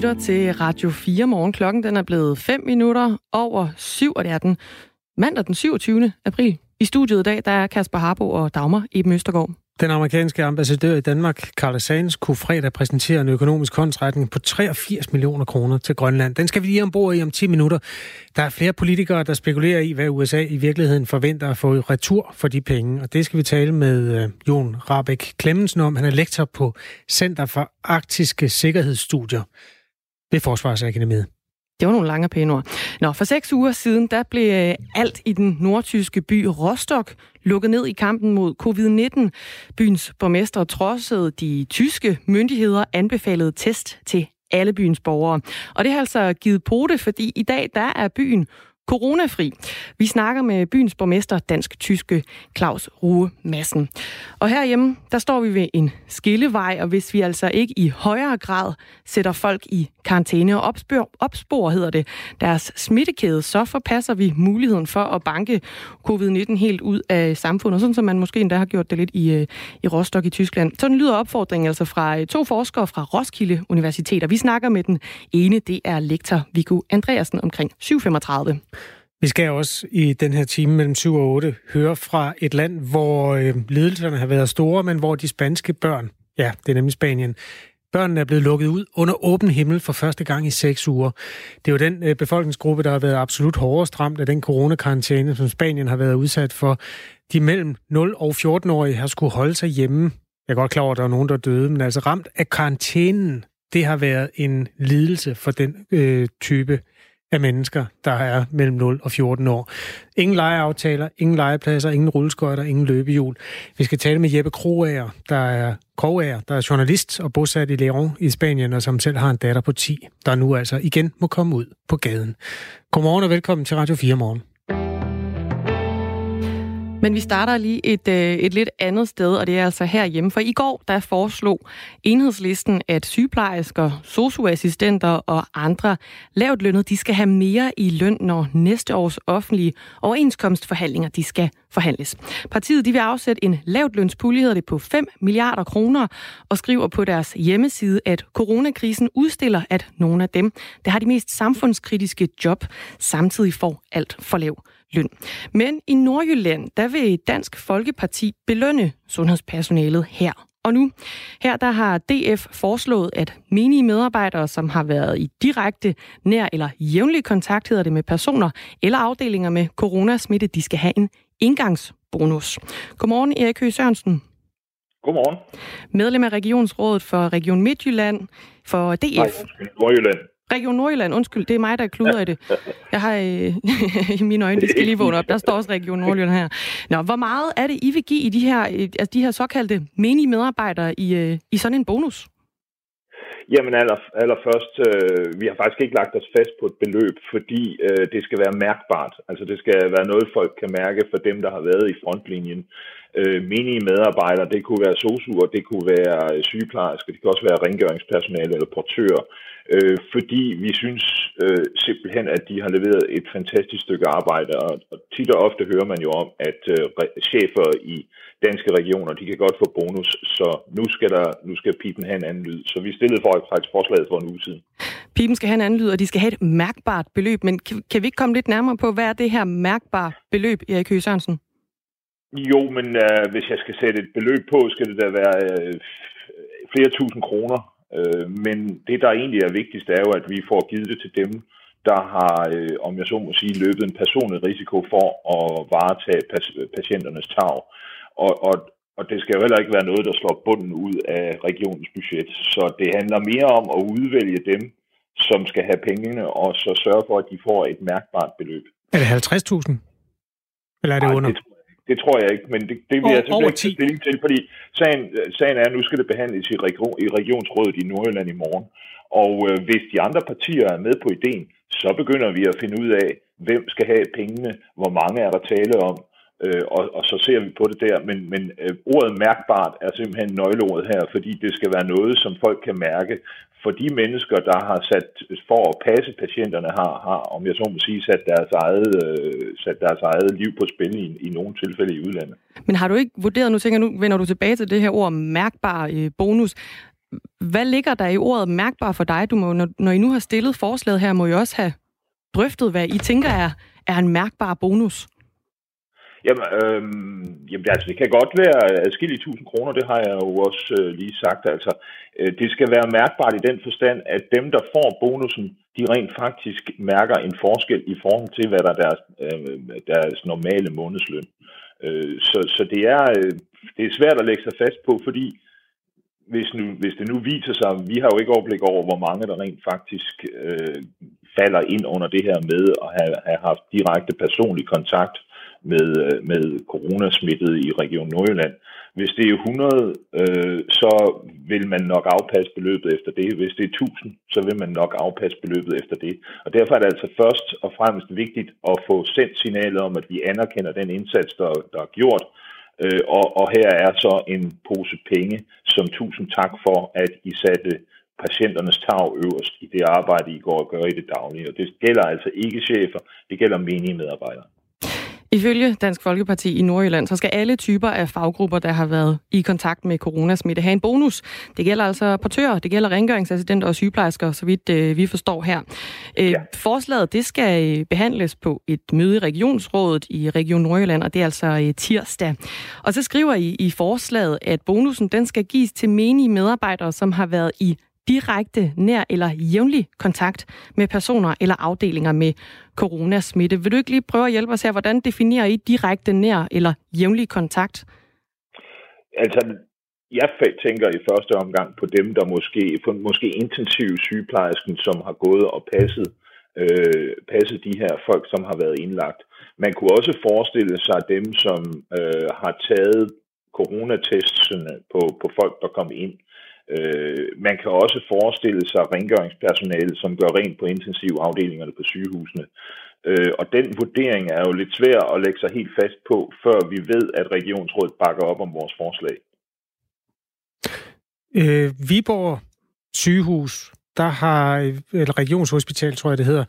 lytter til Radio 4 morgen. Klokken den er blevet 5 minutter over 7, og det er den mandag den 27. april. I studiet i dag, der er Kasper Harbo og Dagmar i Østergaard. Den amerikanske ambassadør i Danmark, Carl Sands, kunne fredag præsentere en økonomisk kontrætning på 83 millioner kroner til Grønland. Den skal vi lige ombord i om 10 minutter. Der er flere politikere, der spekulerer i, hvad USA i virkeligheden forventer at få retur for de penge. Og det skal vi tale med øh, Jon Rabeck Klemmensen om. Han er lektor på Center for Arktiske Sikkerhedsstudier ved Forsvarsakademiet. Det var nogle lange pæne ord. Nå, for seks uger siden, der blev øh, alt i den nordtyske by Rostock lukket ned i kampen mod covid-19. Byens borgmester trodsede de tyske myndigheder anbefalede test til alle byens borgere. Og det har altså givet pote, fordi i dag der er byen coronafri. Vi snakker med byens borgmester, dansk-tyske Claus Rue Madsen. Og herhjemme, der står vi ved en skillevej, og hvis vi altså ikke i højere grad sætter folk i karantæne og opspor, opspor hedder det, deres smittekæde, så forpasser vi muligheden for at banke covid-19 helt ud af samfundet, sådan som man måske endda har gjort det lidt i, øh, i Rostock i Tyskland. Sådan lyder opfordringen altså fra øh, to forskere fra Roskilde Universitet, og vi snakker med den ene, det er lektor Viggo Andreasen omkring 735. Vi skal også i den her time mellem 7 og 8 høre fra et land, hvor øh, ledelserne har været store, men hvor de spanske børn, ja, det er nemlig Spanien, Børnene er blevet lukket ud under åben himmel for første gang i seks uger. Det er jo den øh, befolkningsgruppe, der har været absolut hårdest ramt af den coronakarantæne, som Spanien har været udsat for. De mellem 0 og 14-årige har skulle holde sig hjemme. Jeg er godt klar over, at der er nogen, der er døde, men altså ramt af karantænen, det har været en lidelse for den øh, type af mennesker, der er mellem 0 og 14 år. Ingen legeaftaler, ingen legepladser, ingen rulleskøjter, ingen løbehjul. Vi skal tale med Jeppe Kroager, der er Kroager, der er journalist og bosat i León i Spanien, og som selv har en datter på 10, der nu altså igen må komme ud på gaden. Godmorgen og velkommen til Radio 4 morgen. Men vi starter lige et, øh, et lidt andet sted, og det er altså herhjemme. For i går, der foreslog enhedslisten, at sygeplejersker, socioassistenter og andre lavt lønnet, de skal have mere i løn, når næste års offentlige overenskomstforhandlinger, de skal forhandles. Partiet de vil afsætte en lavt lønspulje, hedder det, på 5 milliarder kroner, og skriver på deres hjemmeside, at coronakrisen udstiller, at nogle af dem, der har de mest samfundskritiske job, samtidig får alt for lav løn. Men i Nordjylland, der vil Dansk Folkeparti belønne sundhedspersonalet her og nu. Her der har DF foreslået, at menige medarbejdere, som har været i direkte, nær eller jævnlig kontakt, hedder det med personer eller afdelinger med coronasmitte, de skal have en indgangsbonus. Godmorgen, Erik Høgh Sørensen. Godmorgen. Medlem af Regionsrådet for Region Midtjylland for DF. Nej, Nordjylland. Region Nordjylland, undskyld, det er mig, der kluder i det. Jeg har øh, i mine øjne, de skal lige vågne op. Der står også Region Nordjylland her. Nå, hvor meget er det, I vil give i de her, øh, altså de her såkaldte menige medarbejdere i, øh, i sådan en bonus? Jamen aller, allerførst, øh, vi har faktisk ikke lagt os fast på et beløb, fordi øh, det skal være mærkbart. Altså det skal være noget, folk kan mærke for dem, der har været i frontlinjen. Øh, menige medarbejdere, det kunne være sosuer, det kunne være øh, sygeplejersker, det kan også være rengøringspersonale eller portører øh, fordi vi synes øh, simpelthen, at de har leveret et fantastisk stykke arbejde, og, og tit og ofte hører man jo om, at øh, chefer i danske regioner, de kan godt få bonus, så nu skal, der, nu skal pipen have en anden lyd. Så vi stillede for, faktisk forslaget for en uge siden. Pipen skal have en anden lyd, og de skal have et mærkbart beløb, men kan, kan vi ikke komme lidt nærmere på, hvad er det her mærkbare beløb, Erik Høgh Sørensen? Jo, men øh, hvis jeg skal sætte et beløb på, skal det da være øh, flere tusind kroner. Øh, men det, der egentlig er vigtigst, er jo, at vi får givet det til dem, der har, øh, om jeg så må sige, løbet en personlig risiko for at varetage patienternes tag. Og, og, og det skal jo heller ikke være noget, der slår bunden ud af regionens budget. Så det handler mere om at udvælge dem, som skal have pengene, og så sørge for, at de får et mærkbart beløb. Er det 50.000? Eller er det Ej, under? Det, det tror jeg ikke, men det, det vil jeg selvfølgelig ikke stilling til, fordi sagen, sagen er, at nu skal det behandles i, region, i regionsrådet i Nordjylland i morgen. Og øh, hvis de andre partier er med på ideen, så begynder vi at finde ud af, hvem skal have pengene, hvor mange er der tale om, øh, og, og så ser vi på det der. Men, men øh, ordet mærkbart er simpelthen nøgleordet her, fordi det skal være noget, som folk kan mærke, for de mennesker, der har sat for at passe patienterne, har, har om jeg så må sige, sat deres eget, øh, sat deres eget liv på spil i, i nogle tilfælde i udlandet. Men har du ikke vurderet, nu tænker nu vender du tilbage til det her ord mærkbar øh, bonus, Hvad ligger der i ordet mærkbar for dig? Du må, når, når I nu har stillet forslaget her, må I også have drøftet, hvad I tænker er, er en mærkbar bonus. Jamen, øh, jamen altså, det kan godt være adskillige tusind kroner, det har jeg jo også øh, lige sagt. Altså, øh, det skal være mærkbart i den forstand, at dem, der får bonusen, de rent faktisk mærker en forskel i forhold til, hvad der er deres, øh, deres normale månedsløn. Øh, så, så det, er, øh, det er svært at lægge sig fast på, fordi hvis, nu, hvis det nu viser sig, vi har jo ikke overblik over, hvor mange der rent faktisk øh, falder ind under det her med at have, have haft direkte personlig kontakt med, øh, med coronasmittet i Region Nordjylland. Hvis det er 100, øh, så vil man nok afpasse beløbet efter det. Hvis det er 1000, så vil man nok afpasse beløbet efter det. Og derfor er det altså først og fremmest vigtigt at få sendt signalet om, at vi anerkender den indsats, der, der er gjort. Øh, og, og her er så en pose penge, som tusind tak for, at I satte patienternes tag øverst i det arbejde, I går og gør i det daglige. Og det gælder altså ikke chefer, det gælder menige medarbejdere. Ifølge Dansk Folkeparti i Nordjylland, så skal alle typer af faggrupper, der har været i kontakt med coronasmitte, have en bonus. Det gælder altså portører, det gælder rengøringsassistenter og sygeplejersker, så vidt øh, vi forstår her. Øh, ja. Forslaget det skal behandles på et møde i regionsrådet i Region Nordjylland, og det er altså øh, tirsdag. Og så skriver I i forslaget, at bonusen den skal gives til menige medarbejdere, som har været i direkte, nær eller jævnlig kontakt med personer eller afdelinger med coronasmitte. Vil du ikke lige prøve at hjælpe os her? Hvordan definerer I direkte, nær eller jævnlig kontakt? Altså, jeg tænker i første omgang på dem, der måske, måske intensiv sygeplejersken, som har gået og passet, øh, passet de her folk, som har været indlagt. Man kunne også forestille sig dem, som øh, har taget coronatestene på, på folk, der kom ind. Øh, man kan også forestille sig rengøringspersonale, som gør rent på intensivafdelingerne på sygehusene. Øh, og den vurdering er jo lidt svær at lægge sig helt fast på, før vi ved, at regionsrådet bakker op om vores forslag. Øh, Viborg sygehus, der har, eller regionshospital tror jeg det hedder,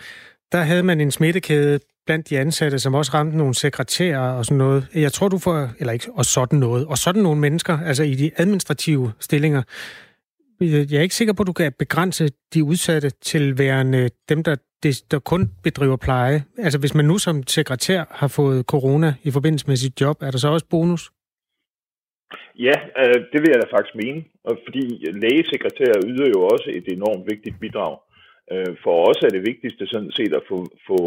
der havde man en smittekæde blandt de ansatte, som også ramte nogle sekretærer og sådan noget. Jeg tror, du får, eller ikke, og sådan noget, og sådan nogle mennesker, altså i de administrative stillinger, Øh, jeg er ikke sikker på, at du kan begrænse de udsatte til værende dem, der, der kun bedriver pleje. Altså hvis man nu som sekretær har fået corona i forbindelse med sit job, er der så også bonus? Ja, øh, det vil jeg da faktisk mene, fordi lægesekretærer yder jo også et enormt vigtigt bidrag. Øh, for os er det vigtigste sådan set at få, få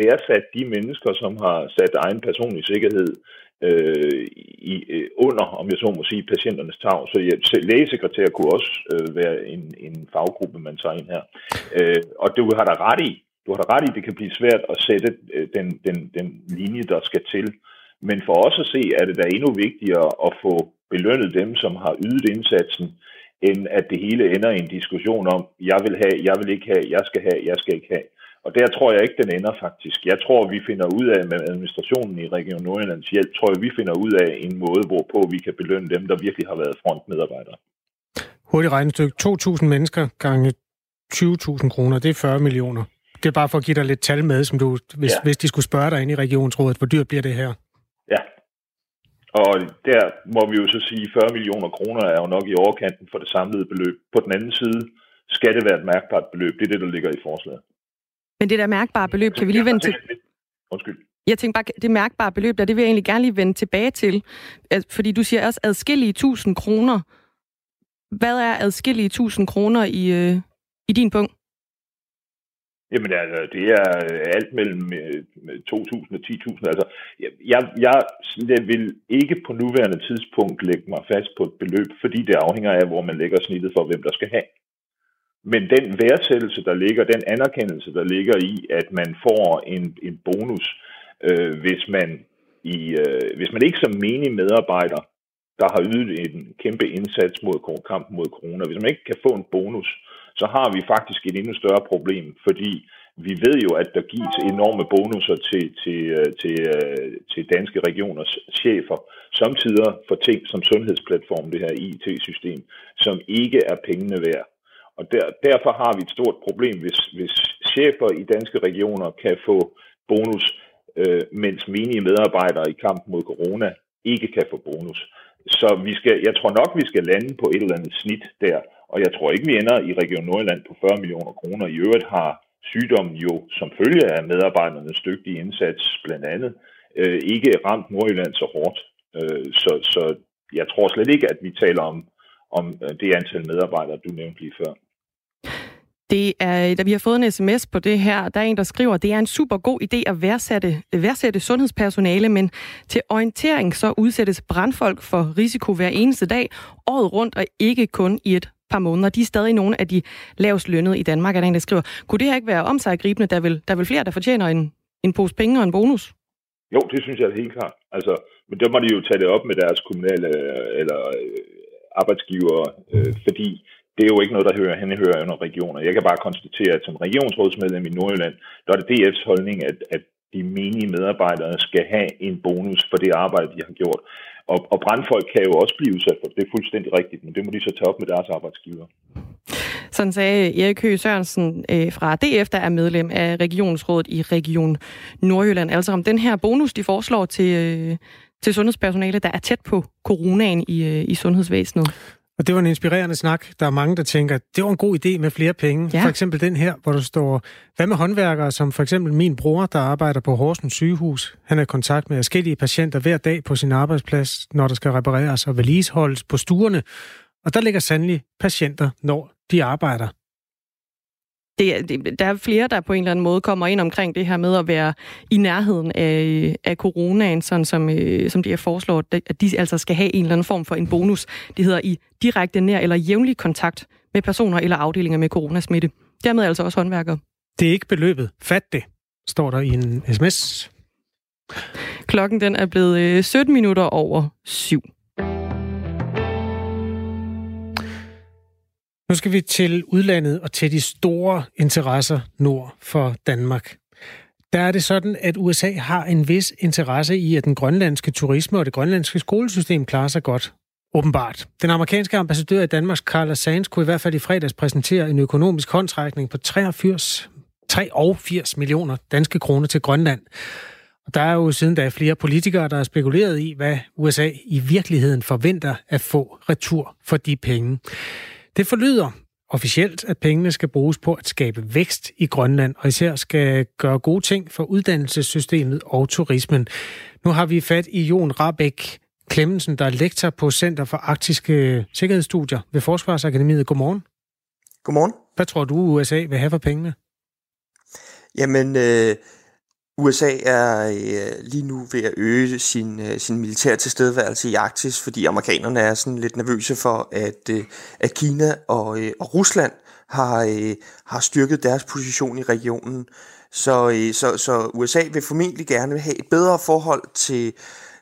værdsat de mennesker, som har sat egen personlig sikkerhed øh, i, øh, under, om jeg så må sige, patienternes tag. Så ja, lægesekretær kunne også øh, være en, en faggruppe, man tager ind her. Øh, og du har da ret i, du har da ret i, det kan blive svært at sætte øh, den, den, den linje, der skal til. Men for os at se, er det da endnu vigtigere at få belønnet dem, som har ydet indsatsen, end at det hele ender i en diskussion om, jeg vil have, jeg vil ikke have, jeg skal have, jeg skal ikke have. Og der tror jeg ikke, den ender faktisk. Jeg tror, vi finder ud af med administrationen i Region Nordjyllands hjælp, tror jeg, vi finder ud af en måde, hvorpå vi kan belønne dem, der virkelig har været frontmedarbejdere. Hurtigt regnestykke. 2.000 mennesker gange 20.000 kroner, det er 40 millioner. Det er bare for at give dig lidt tal med, som du, hvis, ja. hvis de skulle spørge dig ind i regionsrådet, hvor dyrt bliver det her? Ja, og der må vi jo så sige, at 40 millioner kroner er jo nok i overkanten for det samlede beløb. På den anden side skal det være et mærkbart beløb. Det er det, der ligger i forslaget. Men det der mærkbare beløb, kan vi lige vende til... Undskyld. Jeg tænker bare, det mærkbare beløb der, det vil jeg egentlig gerne lige vende tilbage til. Fordi du siger også adskillige tusind kroner. Hvad er adskillige tusind kroner i, øh, i din punkt? Jamen altså, det er alt mellem 2.000 øh, og 10.000. Altså, jeg, jeg, jeg vil ikke på nuværende tidspunkt lægge mig fast på et beløb, fordi det afhænger af, hvor man lægger snittet for, hvem der skal have. Men den værdsættelse, der ligger, den anerkendelse, der ligger i, at man får en, en bonus, øh, hvis, man i, øh, hvis man ikke som menig medarbejder, der har ydet en kæmpe indsats mod kampen mod corona, hvis man ikke kan få en bonus, så har vi faktisk et endnu større problem, fordi vi ved jo, at der gives enorme bonusser til, til, øh, til, øh, til danske regioners chefer, samtidig for ting som sundhedsplatform, det her IT-system, som ikke er pengene værd. Og der, derfor har vi et stort problem, hvis, hvis chefer i danske regioner kan få bonus, øh, mens menige medarbejdere i kampen mod corona ikke kan få bonus. Så vi skal, jeg tror nok, vi skal lande på et eller andet snit der. Og jeg tror ikke, vi ender i Region Nordjylland på 40 millioner kroner. I øvrigt har sygdommen jo som følge af medarbejdernes dygtige indsats blandt andet øh, ikke ramt Nordjylland så hårdt. Øh, så, så jeg tror slet ikke, at vi taler om, om øh, det antal medarbejdere, du nævnte lige før. Det er, da vi har fået en sms på det her, der er en, der skriver, at det er en super god idé at værdsætte, værdsætte sundhedspersonale, men til orientering så udsættes brandfolk for risiko hver eneste dag, året rundt, og ikke kun i et par måneder. De er stadig nogle af de lavest lønnede i Danmark, er der en, der skriver. Kunne det her ikke være omsaggribende? Der vil, der vil flere, der fortjener en, en pose penge og en bonus? Jo, det synes jeg er helt klart. Altså, men der må de jo tage det op med deres kommunale øh, eller øh, arbejdsgiver, øh, fordi det er jo ikke noget, der hører, han hører under regioner. Jeg kan bare konstatere, at som regionsrådsmedlem i Nordjylland, der er det DF's holdning, at, at de menige medarbejdere skal have en bonus for det arbejde, de har gjort. Og, og brandfolk kan jo også blive udsat for det. Det er fuldstændig rigtigt, men det må de så tage op med deres arbejdsgiver. Sådan sagde Erik Høgh Sørensen øh, fra DF, der er medlem af Regionsrådet i Region Nordjylland. Altså om den her bonus, de foreslår til, øh, til sundhedspersonale, der er tæt på coronaen i, øh, i sundhedsvæsenet. Og det var en inspirerende snak. Der er mange, der tænker, det var en god idé med flere penge. Ja. For eksempel den her, hvor der står, hvad med håndværkere, som for eksempel min bror, der arbejder på Horsens sygehus. Han er i kontakt med forskellige patienter hver dag på sin arbejdsplads, når der skal repareres og vedligeholdes på stuerne. Og der ligger sandelig patienter, når de arbejder. Det, det, der er flere, der på en eller anden måde kommer ind omkring det her med at være i nærheden af, af coronaen, sådan som, øh, som det er foreslået, at de altså skal have en eller anden form for en bonus. Det hedder i direkte nær eller jævnlig kontakt med personer eller afdelinger med coronasmitte. Dermed altså også håndværkere. Det er ikke beløbet. Fat det, står der i en sms. Klokken den er blevet 17 øh, minutter over syv. Nu skal vi til udlandet og til de store interesser nord for Danmark. Der er det sådan, at USA har en vis interesse i, at den grønlandske turisme og det grønlandske skolesystem klarer sig godt. Åbenbart. Den amerikanske ambassadør i Danmark, Carla Sands, kunne i hvert fald i fredags præsentere en økonomisk håndtrækning på 83, 83 millioner danske kroner til Grønland. Og der er jo siden da flere politikere, der har spekuleret i, hvad USA i virkeligheden forventer at få retur for de penge. Det forlyder officielt, at pengene skal bruges på at skabe vækst i Grønland, og især skal gøre gode ting for uddannelsessystemet og turismen. Nu har vi fat i Jon Rabeck Klemmensen, der er lektor på Center for Arktiske Sikkerhedsstudier ved Forsvarsakademiet. Godmorgen. Godmorgen. Hvad tror du, USA vil have for pengene? Jamen, øh, USA er øh, lige nu ved at øge sin, øh, sin militære tilstedeværelse i Arktis, fordi amerikanerne er sådan lidt nervøse for, at, øh, at Kina og, øh, og Rusland har, øh, har styrket deres position i regionen. Så, øh, så, så USA vil formentlig gerne have et bedre forhold til,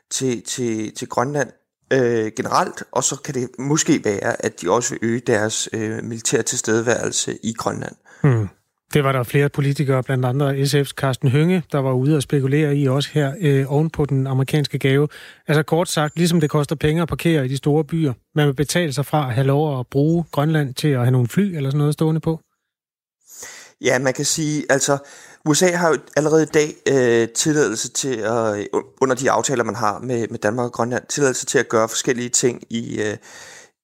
til, til, til Grønland øh, generelt, og så kan det måske være, at de også vil øge deres øh, militære tilstedeværelse i Grønland. Hmm. Det var der flere politikere, blandt andre SF's Carsten Hønge, der var ude og spekulere i også her øh, oven på den amerikanske gave. Altså kort sagt, ligesom det koster penge at parkere i de store byer, man vil betale sig fra at have lov at bruge Grønland til at have nogle fly eller sådan noget stående på. Ja, man kan sige, altså USA har jo allerede i dag øh, tilladelse til at, øh, under de aftaler, man har med, med Danmark og Grønland, tilladelse til at gøre forskellige ting i, øh,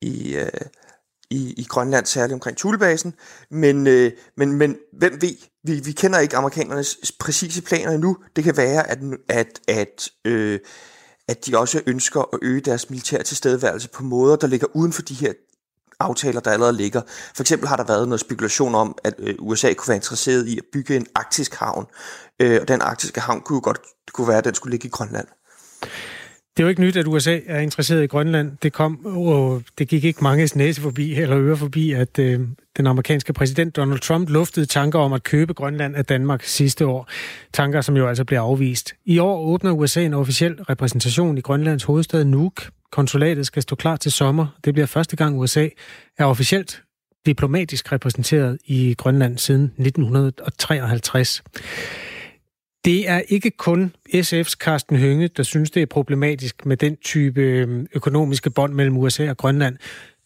i øh, i, i Grønland, særligt omkring Thulebasen. Men, øh, men, men hvem ved? Vi, vi kender ikke amerikanernes præcise planer endnu. Det kan være, at, at, at, øh, at de også ønsker at øge deres militære tilstedeværelse på måder, der ligger uden for de her aftaler, der allerede ligger. For eksempel har der været noget spekulation om, at øh, USA kunne være interesseret i at bygge en arktisk havn. Øh, og den arktiske havn kunne jo godt kunne være, at den skulle ligge i Grønland. Det er jo ikke nyt, at USA er interesseret i Grønland. Det kom, og det gik ikke mange næse forbi, eller øre forbi, at øh, den amerikanske præsident Donald Trump luftede tanker om at købe Grønland af Danmark sidste år. Tanker, som jo altså blev afvist. I år åbner USA en officiel repræsentation i Grønlands hovedstad Nuuk. Konsulatet skal stå klar til sommer. Det bliver første gang USA er officielt diplomatisk repræsenteret i Grønland siden 1953. Det er ikke kun SF's Carsten Hønge, der synes, det er problematisk med den type øhm, økonomiske bånd mellem USA og Grønland.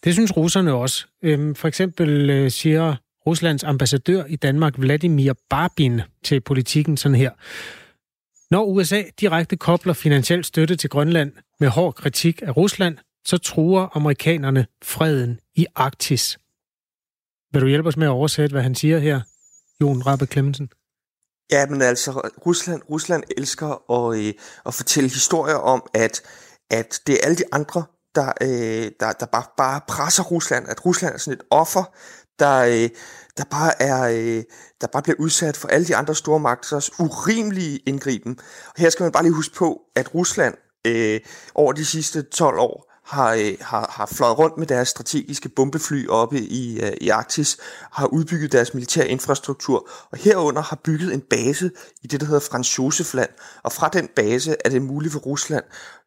Det synes russerne også. Øhm, for eksempel øh, siger Ruslands ambassadør i Danmark, Vladimir Barbin, til politikken sådan her. Når USA direkte kobler finansiel støtte til Grønland med hård kritik af Rusland, så truer amerikanerne freden i Arktis. Vil du hjælpe os med at oversætte, hvad han siger her, Jon Rappe Clemmensen? Ja, men altså, Rusland, Rusland elsker at, øh, at fortælle historier om, at, at det er alle de andre, der, øh, der, der bare, bare presser Rusland, at Rusland er sådan et offer, der, øh, der bare er øh, der bare bliver udsat for alle de andre store magters urimelige indgriben. Og her skal man bare lige huske på, at Rusland øh, over de sidste 12 år har, øh, har, har fløjet rundt med deres strategiske bombefly oppe i, øh, i Arktis, har udbygget deres militære infrastruktur, og herunder har bygget en base i det, der hedder Franz Josef land. Og fra den base er det muligt for Rusland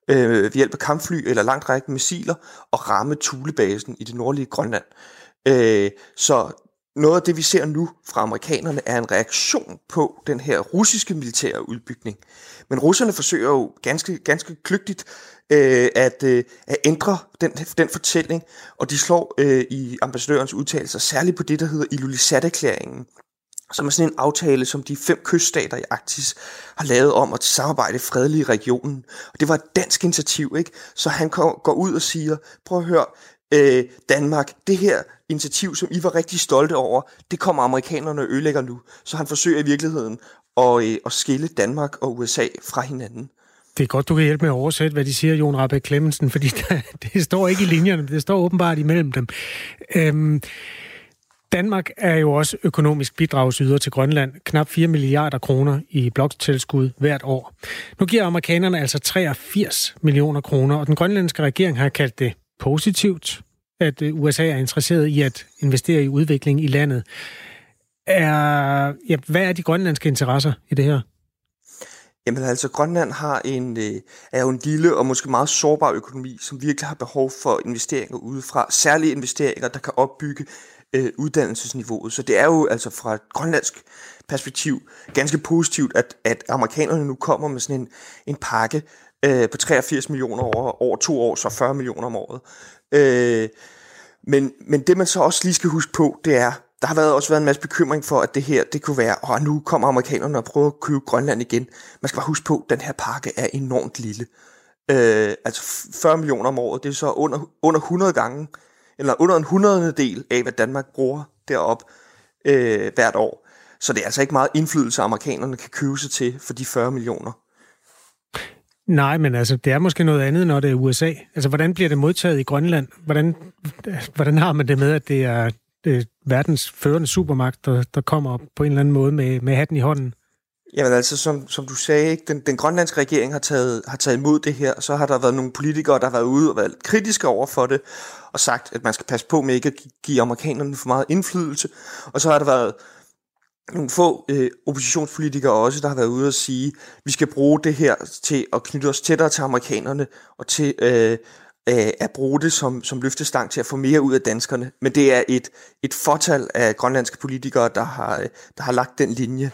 øh, ved hjælp af kampfly eller langt række missiler at ramme Thulebasen i det nordlige Grønland. Øh, så noget af det, vi ser nu fra amerikanerne, er en reaktion på den her russiske militære udbygning. Men russerne forsøger jo ganske, ganske kløgtigt øh, at, øh, at ændre den, den fortælling, og de slår øh, i ambassadørens udtalelser særligt på det, der hedder Ilulissat-erklæringen, som er sådan en aftale, som de fem kyststater i Arktis har lavet om at samarbejde fredeligt i regionen. Og det var et dansk initiativ, ikke? Så han går ud og siger, prøv at høre, øh, Danmark, det her initiativ, som I var rigtig stolte over, det kommer amerikanerne og ødelægger nu. Så han forsøger i virkeligheden at, øh, at skille Danmark og USA fra hinanden. Det er godt, du kan hjælpe med at oversætte, hvad de siger, Jon Rabeck Clemmensen, fordi der, det står ikke i linjerne, det står åbenbart imellem dem. Øhm, Danmark er jo også økonomisk bidragsyder til Grønland. Knap 4 milliarder kroner i bloktilskud hvert år. Nu giver amerikanerne altså 83 millioner kroner, og den grønlandske regering har kaldt det positivt, at øh, USA er interesseret i at investere i udvikling i landet. Er, ja, hvad er de grønlandske interesser i det her? Jamen altså, Grønland har en, øh, er jo en lille og måske meget sårbar økonomi, som virkelig har behov for investeringer udefra. Særlige investeringer, der kan opbygge øh, uddannelsesniveauet. Så det er jo altså fra et grønlandsk perspektiv ganske positivt, at, at amerikanerne nu kommer med sådan en, en pakke øh, på 83 millioner over, over to år, så 40 millioner om året. Øh, men, men det man så også lige skal huske på, det er, der har været, også været en masse bekymring for, at det her, det kunne være, og nu kommer amerikanerne og prøver at købe Grønland igen. Man skal bare huske på, at den her pakke er enormt lille. Øh, altså 40 millioner om året, det er så under, under 100 gange, eller under en hundredende del af, hvad Danmark bruger derop øh, hvert år. Så det er altså ikke meget indflydelse, amerikanerne kan købe sig til for de 40 millioner. Nej, men altså, det er måske noget andet, når det er USA. Altså, hvordan bliver det modtaget i Grønland? Hvordan, øh, hvordan har man det med, at det er, det er verdens førende supermagt, der, der kommer på en eller anden måde med, med hatten i hånden? Jamen altså, som, som du sagde, ikke? Den, den grønlandske regering har taget, har taget imod det her, så har der været nogle politikere, der har været ude og været kritiske over for det, og sagt, at man skal passe på med ikke at give amerikanerne for meget indflydelse. Og så har der været nogle få øh, oppositionspolitikere også, der har været ude og sige, at vi skal bruge det her til at knytte os tættere til amerikanerne, og til øh, øh, at bruge det som, som løftestang til at få mere ud af danskerne. Men det er et, et fortal af grønlandske politikere, der har, der har lagt den linje.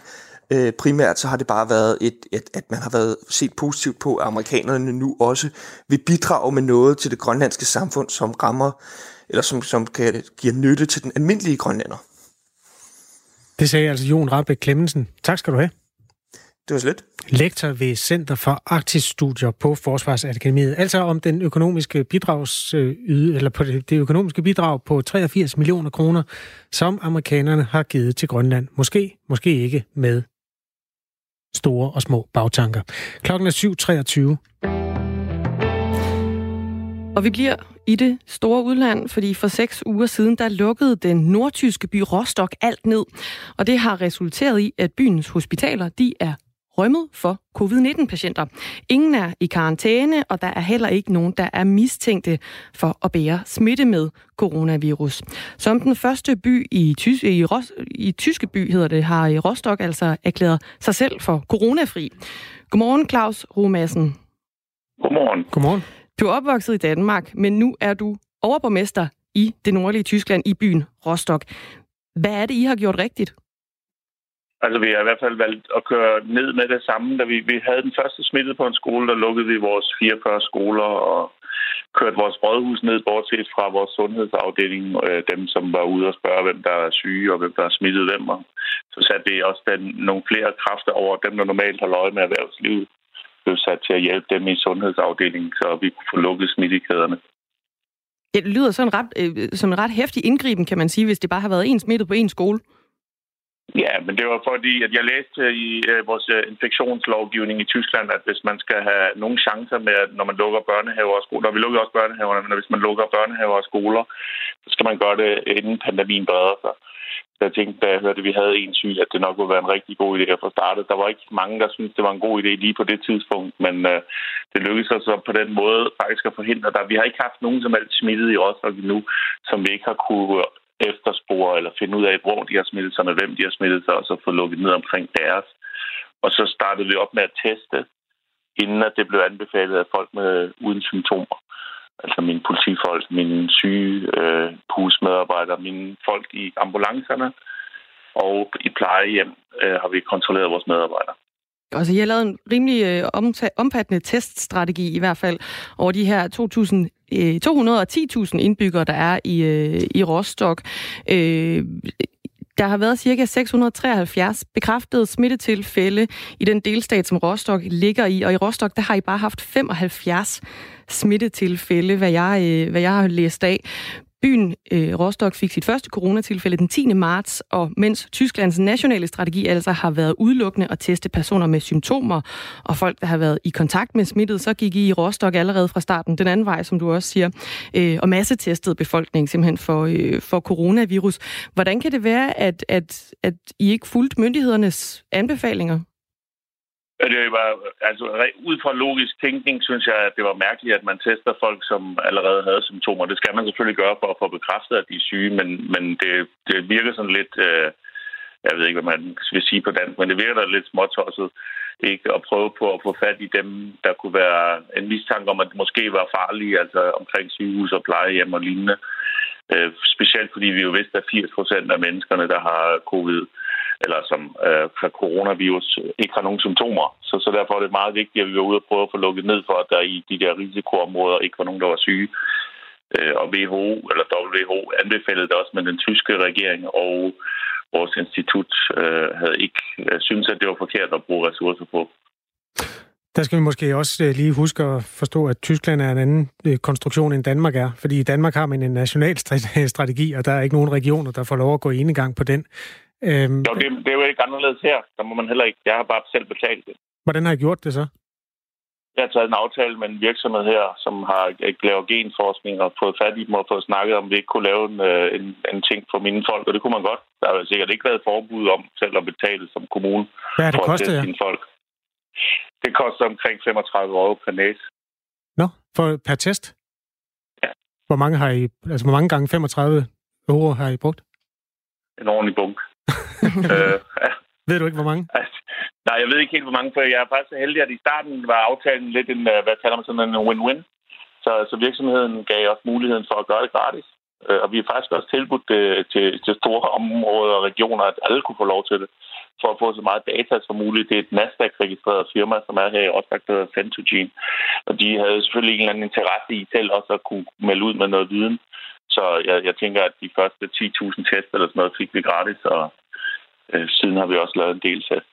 Øh, primært så har det bare været, et, et, at man har været set positivt på, at amerikanerne nu også vil bidrage med noget til det grønlandske samfund, som rammer, eller som, som kan give nytte til den almindelige grønlænder. Det sagde altså Jon Rabeck Klemmensen. Tak skal du have. Det var slet. Lektor ved Center for Arktisk Studier på Forsvarsakademiet. Altså om den økonomiske bidrags, eller på det, det økonomiske bidrag på 83 millioner kroner, som amerikanerne har givet til Grønland. Måske, måske ikke med store og små bagtanker. Klokken er 7.23. Og vi bliver i det store udland, fordi for seks uger siden, der lukkede den nordtyske by Rostock alt ned. Og det har resulteret i, at byens hospitaler, de er rømmet for covid-19-patienter. Ingen er i karantæne, og der er heller ikke nogen, der er mistænkte for at bære smitte med coronavirus. Som den første by i, Tys- i, Ros- i tyske by, hedder det, har i Rostock altså erklæret sig selv for coronafri. Godmorgen, Claus Romassen. Godmorgen. Godmorgen. Du er opvokset i Danmark, men nu er du overborgmester i det nordlige Tyskland, i byen Rostock. Hvad er det, I har gjort rigtigt? Altså, vi har i hvert fald valgt at køre ned med det samme. Da vi, vi havde den første smittet på en skole, der lukkede vi vores 44 skoler og kørte vores rådhus ned, bortset fra vores sundhedsafdeling, øh, dem som var ude og spørge, hvem der er syge og hvem der er smittet hvem. Så satte vi også den, nogle flere kræfter over dem, der normalt har løjet med erhvervslivet blev sat til at hjælpe dem i sundhedsafdelingen, så vi kunne få lukket smittekæderne. Det lyder sådan ret, øh, som en ret hæftig indgriben, kan man sige, hvis det bare har været en smittet på en skole. Ja, men det var fordi, at jeg læste i øh, vores øh, infektionslovgivning i Tyskland, at hvis man skal have nogle chancer med, at når man lukker børnehaver og skoler, og vi lukker også børnehaverne, men hvis man lukker børnehaver og skoler, så skal man gøre det, øh, inden pandemien breder sig. Så jeg tænkte, da jeg hørte, at vi havde en syg, at det nok ville være en rigtig god idé at få startet. Der var ikke mange, der syntes, det var en god idé lige på det tidspunkt, men øh, det lykkedes os så på den måde faktisk at forhindre der. Vi har ikke haft nogen som helst smittet i Rostock nu, som vi ikke har kunne efterspore eller finde ud af, hvor de har smittet sig, med hvem de har smittet sig, og så få lukket ned omkring deres. Og så startede vi op med at teste, inden at det blev anbefalet af folk med uden symptomer. Altså mine politifolk, mine syge øh, husmedarbejdere, mine folk i ambulancerne og i plejehjem øh, har vi kontrolleret vores medarbejdere. Altså, jeg har lavet en rimelig øh, omfattende teststrategi i hvert fald over de her Øh, 210.000 indbyggere, der er i, øh, i Rostock. Øh, der har været ca. 673 bekræftede smittetilfælde i den delstat, som Rostock ligger i, og i Rostock der har I bare haft 75 smittetilfælde, hvad jeg, øh, hvad jeg har læst af. Byen øh, Rostock fik sit første coronatilfælde den 10. marts, og mens Tysklands nationale strategi altså har været udelukkende at teste personer med symptomer og folk, der har været i kontakt med smittet, så gik I i Rostock allerede fra starten den anden vej, som du også siger, øh, og massetestede befolkningen simpelthen for, øh, for coronavirus. Hvordan kan det være, at, at, at I ikke fulgte myndighedernes anbefalinger? Det var, altså, ud fra logisk tænkning, synes jeg, at det var mærkeligt, at man tester folk, som allerede havde symptomer. Det skal man selvfølgelig gøre for at få bekræftet, at de er syge, men, men det, det virker sådan lidt, øh, jeg ved ikke, hvad man vil sige på dansk, men det virker da lidt småtosset ikke at prøve på at få fat i dem, der kunne være en mistanke om, at det måske var farlige, altså omkring sygehus og plejehjem og lignende. Øh, specielt fordi vi jo vidste, at 80 procent af menneskerne, der har covid, eller som øh, har coronavirus, ikke har nogen symptomer. Så, så derfor er det meget vigtigt, at vi var ude og prøve at få lukket ned for, at der i de der risikoområder ikke var nogen, der var syge. Øh, og WHO, eller WHO, anbefalede det også men den tyske regering, og vores institut øh, havde ikke øh, synes at det var forkert at bruge ressourcer på. Der skal vi måske også øh, lige huske at forstå, at Tyskland er en anden øh, konstruktion end Danmark er. Fordi i Danmark har man en national strategi, og der er ikke nogen regioner, der får lov at gå enegang på den. Øhm, jo, det, det er jo ikke anderledes her. Der må man heller ikke. Jeg har bare selv betalt det. Hvordan har I gjort det så? Jeg har taget en aftale med en virksomhed her, som har lavet genforskning og fået fat i dem og fået snakket om, at vi ikke kunne lave en, øh, en, en ting for mine folk, og det kunne man godt. Der har sikkert ikke været forbud om selv at betale som kommune Hvad er det for at ja? folk. Det koster omkring 35 euro per næse. Nå, for, per test? Ja. Hvor mange har I, altså hvor mange gange 35 euro har I brugt? En ordentlig bunk. øh, ja. Ved du ikke, hvor mange? Altså, nej, jeg ved ikke helt, hvor mange, for jeg er faktisk så heldig, at i starten var aftalen lidt en, øh, hvad kalder man sådan en win-win. Så, så virksomheden gav os muligheden for at gøre det gratis. Øh, og vi har faktisk også tilbudt det til, til store områder og regioner, at alle kunne få lov til det, for at få så meget data som muligt. Det er et Nasdaq-registreret firma, som er her i Rostock, der hedder Centogene. Og de havde selvfølgelig en eller anden interesse i selv også at kunne melde ud med noget viden. Så jeg, jeg tænker, at de første 10.000 test eller sådan noget fik vi gratis, og siden har vi også lavet en del test.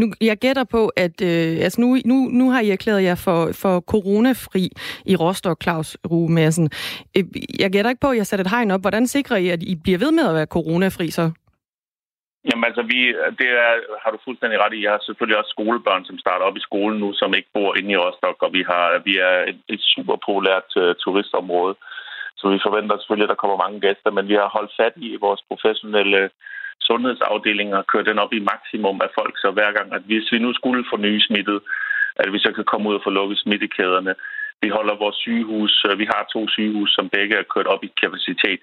Nu, jeg gætter på, at øh, altså nu, nu, nu har I erklæret jer for, for coronafri i Rostock, Claus Rue Madsen. Øh, jeg gætter ikke på, at jeg sætter et hegn op. Hvordan sikrer I, at I bliver ved med at være coronafri så? Jamen altså, vi, det er, har du fuldstændig ret i. Jeg har selvfølgelig også skolebørn, som starter op i skolen nu, som ikke bor inde i Rostock, og vi, har, vi er et, et super populært uh, turistområde. Så vi forventer selvfølgelig, at der kommer mange gæster, men vi har holdt fat i vores professionelle sundhedsafdeling sundhedsafdelinger kører den op i maksimum af folk, så hver gang, at hvis vi nu skulle få nye smittet, at vi så kan komme ud og få lukket smittekæderne. Vi holder vores sygehus, øh, vi har to sygehus, som begge er kørt op i kapacitet.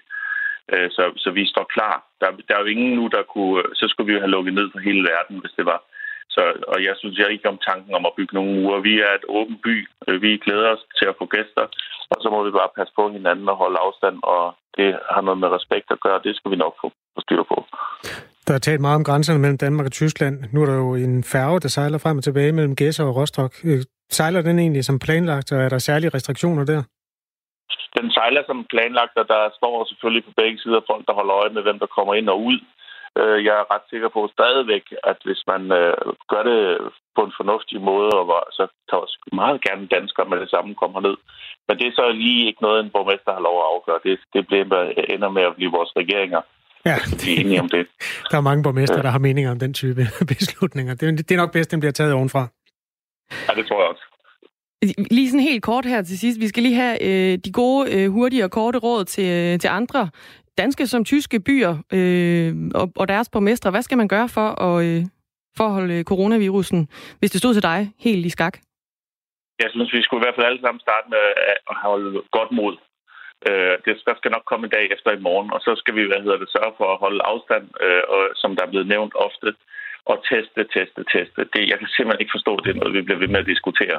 Øh, så, så vi står klar. Der, der er jo ingen nu, der kunne... Øh, så skulle vi jo have lukket ned for hele verden, hvis det var. Så, og jeg synes jeg ikke om tanken om at bygge nogle mure. Vi er et åbent by. Øh, vi glæder os til at få gæster. Og så må vi bare passe på hinanden og holde afstand. Og det har noget med respekt at gøre. Det skal vi nok få, få styr på. Der er talt meget om grænserne mellem Danmark og Tyskland. Nu er der jo en færge, der sejler frem og tilbage mellem Gæsser og Rostock. Øh, sejler den egentlig som planlagt, og er der særlige restriktioner der? Den sejler som planlagt, og der står selvfølgelig på begge sider folk, der holder øje med, hvem der kommer ind og ud. Øh, jeg er ret sikker på stadigvæk, at hvis man øh, gør det på en fornuftig måde, og så tager også meget gerne danskere med det samme kommer ned. Men det er så lige ikke noget, en borgmester har lov at afgøre. Det, det bliver, ender med at blive vores regeringer, Ja, er enige om det. der er mange borgmester, der har meninger om den type beslutninger. Det, det er nok bedst, den bliver taget ovenfra. Ja, det tror jeg også. Lige sådan helt kort her til sidst. Vi skal lige have øh, de gode, øh, hurtige og korte råd til, øh, til andre danske som tyske byer øh, og, og deres borgmestre. Hvad skal man gøre for at, øh, for at holde øh, coronavirusen, hvis det stod til dig, helt i skak? Jeg synes, vi skulle i hvert fald alle sammen starte med øh, at holde godt mod. Øh, det skal nok komme en dag efter i morgen, og så skal vi hvad hedder det, sørge for at holde afstand, øh, og, som der er blevet nævnt ofte, og teste, teste, teste. Det, jeg kan simpelthen ikke forstå, det er noget, vi bliver ved med at diskutere.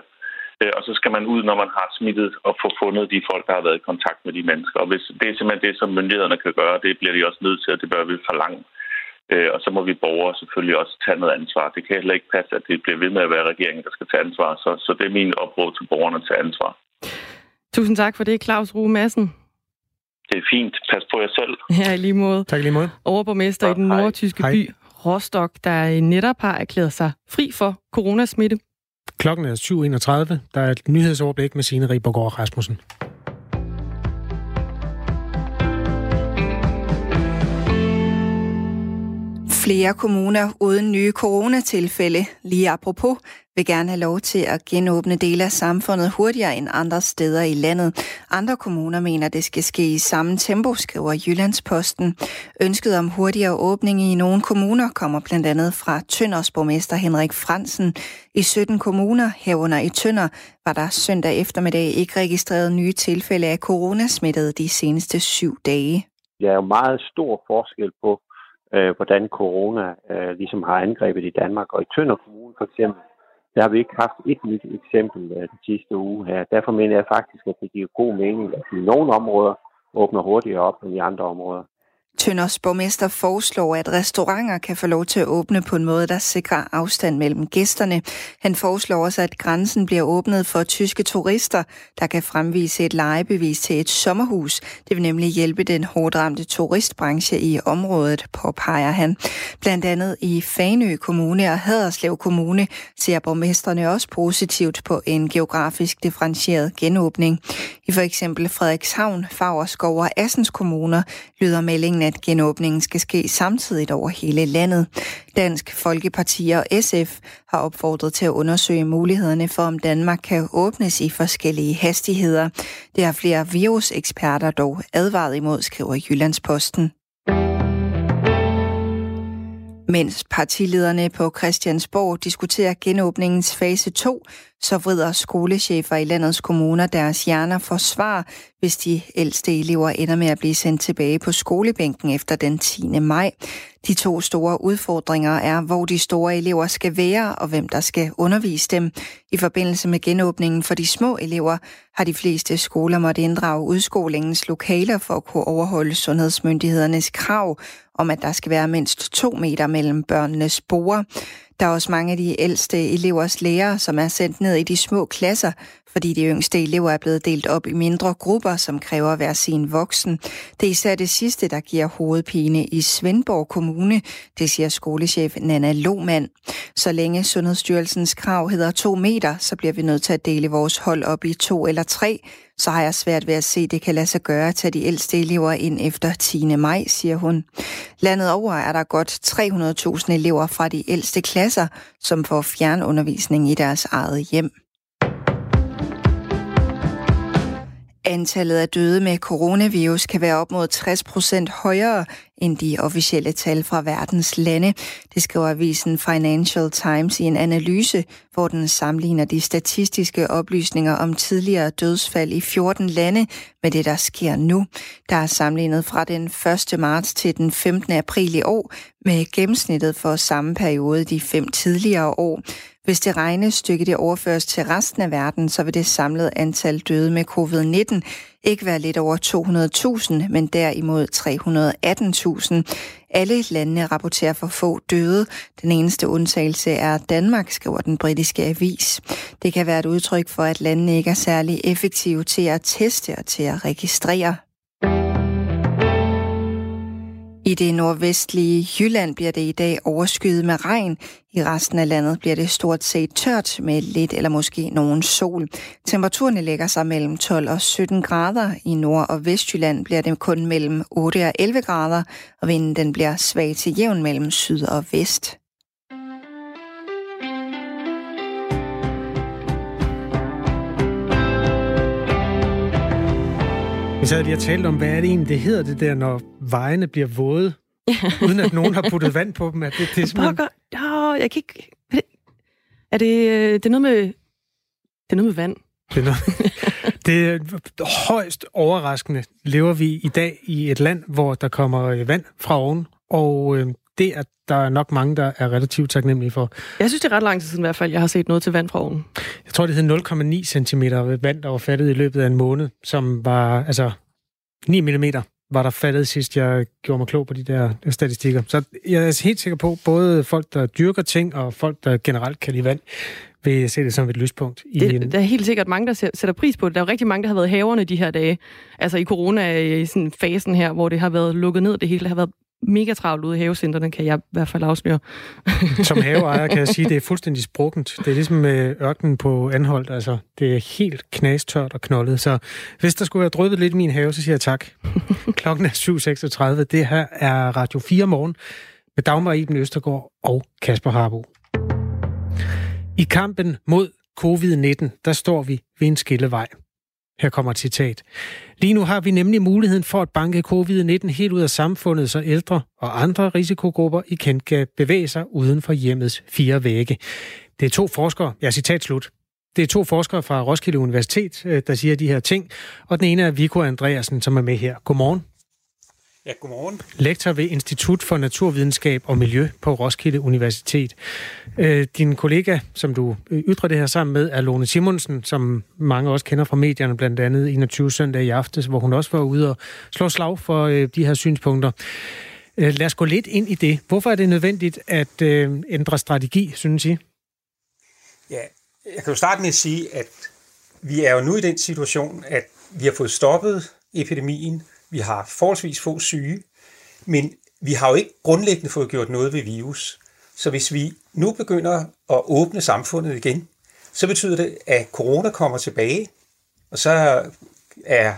Øh, og så skal man ud, når man har smittet, og få fundet de folk, der har været i kontakt med de mennesker. Og hvis det er simpelthen det, som myndighederne kan gøre, det bliver de også nødt til, og det bør vi forlange. Øh, og så må vi borgere selvfølgelig også tage noget ansvar. Det kan heller ikke passe, at det bliver ved med at være regeringen, der skal tage ansvar. Så, så det er min opråd til borgerne at tage ansvar. Tusind tak for det, Claus Rue Madsen. Det er fint. Pas på jer selv. Ja, i lige måde. Tak lige måde. Overborgmester ja, i den nordtyske hej. by Rostock, der netop har erklæret sig fri for coronasmitte. Klokken er 7.31. Der er et nyhedsoverblik med Signe Ribergaard Rasmussen. Flere kommuner uden nye coronatilfælde, lige apropos, vil gerne have lov til at genåbne dele af samfundet hurtigere end andre steder i landet. Andre kommuner mener, det skal ske i samme tempo, skriver Jyllandsposten. Ønsket om hurtigere åbning i nogle kommuner kommer blandt andet fra Tønders borgmester Henrik Fransen. I 17 kommuner, herunder i Tønder, var der søndag eftermiddag ikke registreret nye tilfælde af coronasmittede de seneste syv dage. Der er jo meget stor forskel på, øh, hvordan corona øh, ligesom har angrebet i Danmark. Og i Tønder Kommune for eksempel, der har vi ikke haft et nyt eksempel øh, den sidste uge her. Derfor mener jeg faktisk, at det giver god mening, at i nogle områder åbner hurtigere op end i andre områder. Tønders borgmester foreslår, at restauranter kan få lov til at åbne på en måde, der sikrer afstand mellem gæsterne. Han foreslår også, at grænsen bliver åbnet for tyske turister, der kan fremvise et lejebevis til et sommerhus. Det vil nemlig hjælpe den hårdt ramte turistbranche i området, påpeger han. Blandt andet i Fanø Kommune og Haderslev Kommune ser borgmesterne også positivt på en geografisk differentieret genåbning. I for eksempel Frederikshavn, Fagerskov og Assens kommuner lyder meldingen at genåbningen skal ske samtidigt over hele landet. Dansk Folkeparti og SF har opfordret til at undersøge mulighederne for, om Danmark kan åbnes i forskellige hastigheder. Det har flere viruseksperter dog advaret imod, skriver Jyllandsposten. Mens partilederne på Christiansborg diskuterer genåbningens fase 2, så vrider skolechefer i landets kommuner deres hjerner for svar, hvis de ældste elever ender med at blive sendt tilbage på skolebænken efter den 10. maj. De to store udfordringer er, hvor de store elever skal være og hvem der skal undervise dem. I forbindelse med genåbningen for de små elever har de fleste skoler måtte inddrage udskolingens lokaler for at kunne overholde sundhedsmyndighedernes krav om, at der skal være mindst to meter mellem børnenes borde. Der er også mange af de ældste elevers lærere, som er sendt ned i de små klasser, fordi de yngste elever er blevet delt op i mindre grupper, som kræver hver sin voksen. Det er især det sidste, der giver hovedpine i Svendborg Kommune, det siger skolechef Nana Lohmann. Så længe Sundhedsstyrelsens krav hedder to meter, så bliver vi nødt til at dele vores hold op i to eller tre, så har jeg svært ved at se, at det kan lade sig gøre at tage de ældste elever ind efter 10. maj, siger hun. Landet over er der godt 300.000 elever fra de ældste klasser, som får fjernundervisning i deres eget hjem. Antallet af døde med coronavirus kan være op mod 60 procent højere end de officielle tal fra verdens lande. Det skriver avisen Financial Times i en analyse, hvor den sammenligner de statistiske oplysninger om tidligere dødsfald i 14 lande med det, der sker nu. Der er sammenlignet fra den 1. marts til den 15. april i år med gennemsnittet for samme periode de fem tidligere år. Hvis det regnestykke det overføres til resten af verden, så vil det samlede antal døde med covid-19 ikke være lidt over 200.000, men derimod 318.000. Alle landene rapporterer for få døde. Den eneste undtagelse er Danmark, skriver den britiske avis. Det kan være et udtryk for, at landene ikke er særlig effektive til at teste og til at registrere i det nordvestlige Jylland bliver det i dag overskyet med regn. I resten af landet bliver det stort set tørt med lidt eller måske nogen sol. Temperaturerne lægger sig mellem 12 og 17 grader. I Nord- og Vestjylland bliver det kun mellem 8 og 11 grader, og vinden den bliver svag til jævn mellem syd og vest. Vi sad lige og talte om, hvad er det egentlig, det hedder det der, når vejene bliver våde, uden at nogen har puttet vand på dem. Er det, det er simpelthen... Pokker. Oh, jeg kan ikke... Er det, øh, det er noget med... Det er noget med vand. Det er, noget, det er højst overraskende. Lever vi i dag i et land, hvor der kommer øh, vand fra oven, og øh, det er der er nok mange, der er relativt taknemmelige for. Jeg synes, det er ret lang tid siden i hvert fald, jeg har set noget til vand fra oven. Jeg tror, det hed 0,9 cm vand, der var fattet i løbet af en måned, som var altså 9 mm var der faldet sidst, jeg gjorde mig klog på de der statistikker. Så jeg er helt sikker på, både folk, der dyrker ting, og folk, der generelt kan lide vand, vil se det som et lyspunkt. I det, en... Der er helt sikkert mange, der sætter pris på det. Der er jo rigtig mange, der har været haverne de her dage. Altså i corona, i sådan fasen her, hvor det har været lukket ned, det hele har været mega travlt ude i havecentrene, kan jeg i hvert fald afsløre. Som haveejer kan jeg sige, at det er fuldstændig sprukkent. Det er ligesom med ørkenen på anholdt. Altså, det er helt knastørt og knoldet. Så hvis der skulle være drøbet lidt i min have, så siger jeg tak. Klokken er 7.36. Det her er Radio 4 morgen med Dagmar Iben Østergaard og Kasper Harbo. I kampen mod covid-19, der står vi ved en skillevej. Her kommer et citat. Lige nu har vi nemlig muligheden for at banke covid-19 helt ud af samfundet, så ældre og andre risikogrupper i kendt kan bevæge sig uden for hjemmets fire vægge. Det er to forskere, ja citat slut. Det er to forskere fra Roskilde Universitet, øh, der siger de her ting, og den ene er Viggo Andreasen, som er med her. Godmorgen. Ja, godmorgen. Lektor ved Institut for Naturvidenskab og Miljø på Roskilde Universitet. Øh, din kollega, som du ytrer det her sammen med, er Lone Simonsen, som mange også kender fra medierne, blandt andet 21 søndag i aftes, hvor hun også var ude og slå slag for øh, de her synspunkter. Øh, lad os gå lidt ind i det. Hvorfor er det nødvendigt at ændre strategi, synes I? Ja, jeg kan jo starte med at sige, at vi er jo nu i den situation, at vi har fået stoppet epidemien, vi har forholdsvis få syge, men vi har jo ikke grundlæggende fået gjort noget ved virus. Så hvis vi nu begynder at åbne samfundet igen, så betyder det, at corona kommer tilbage, og så er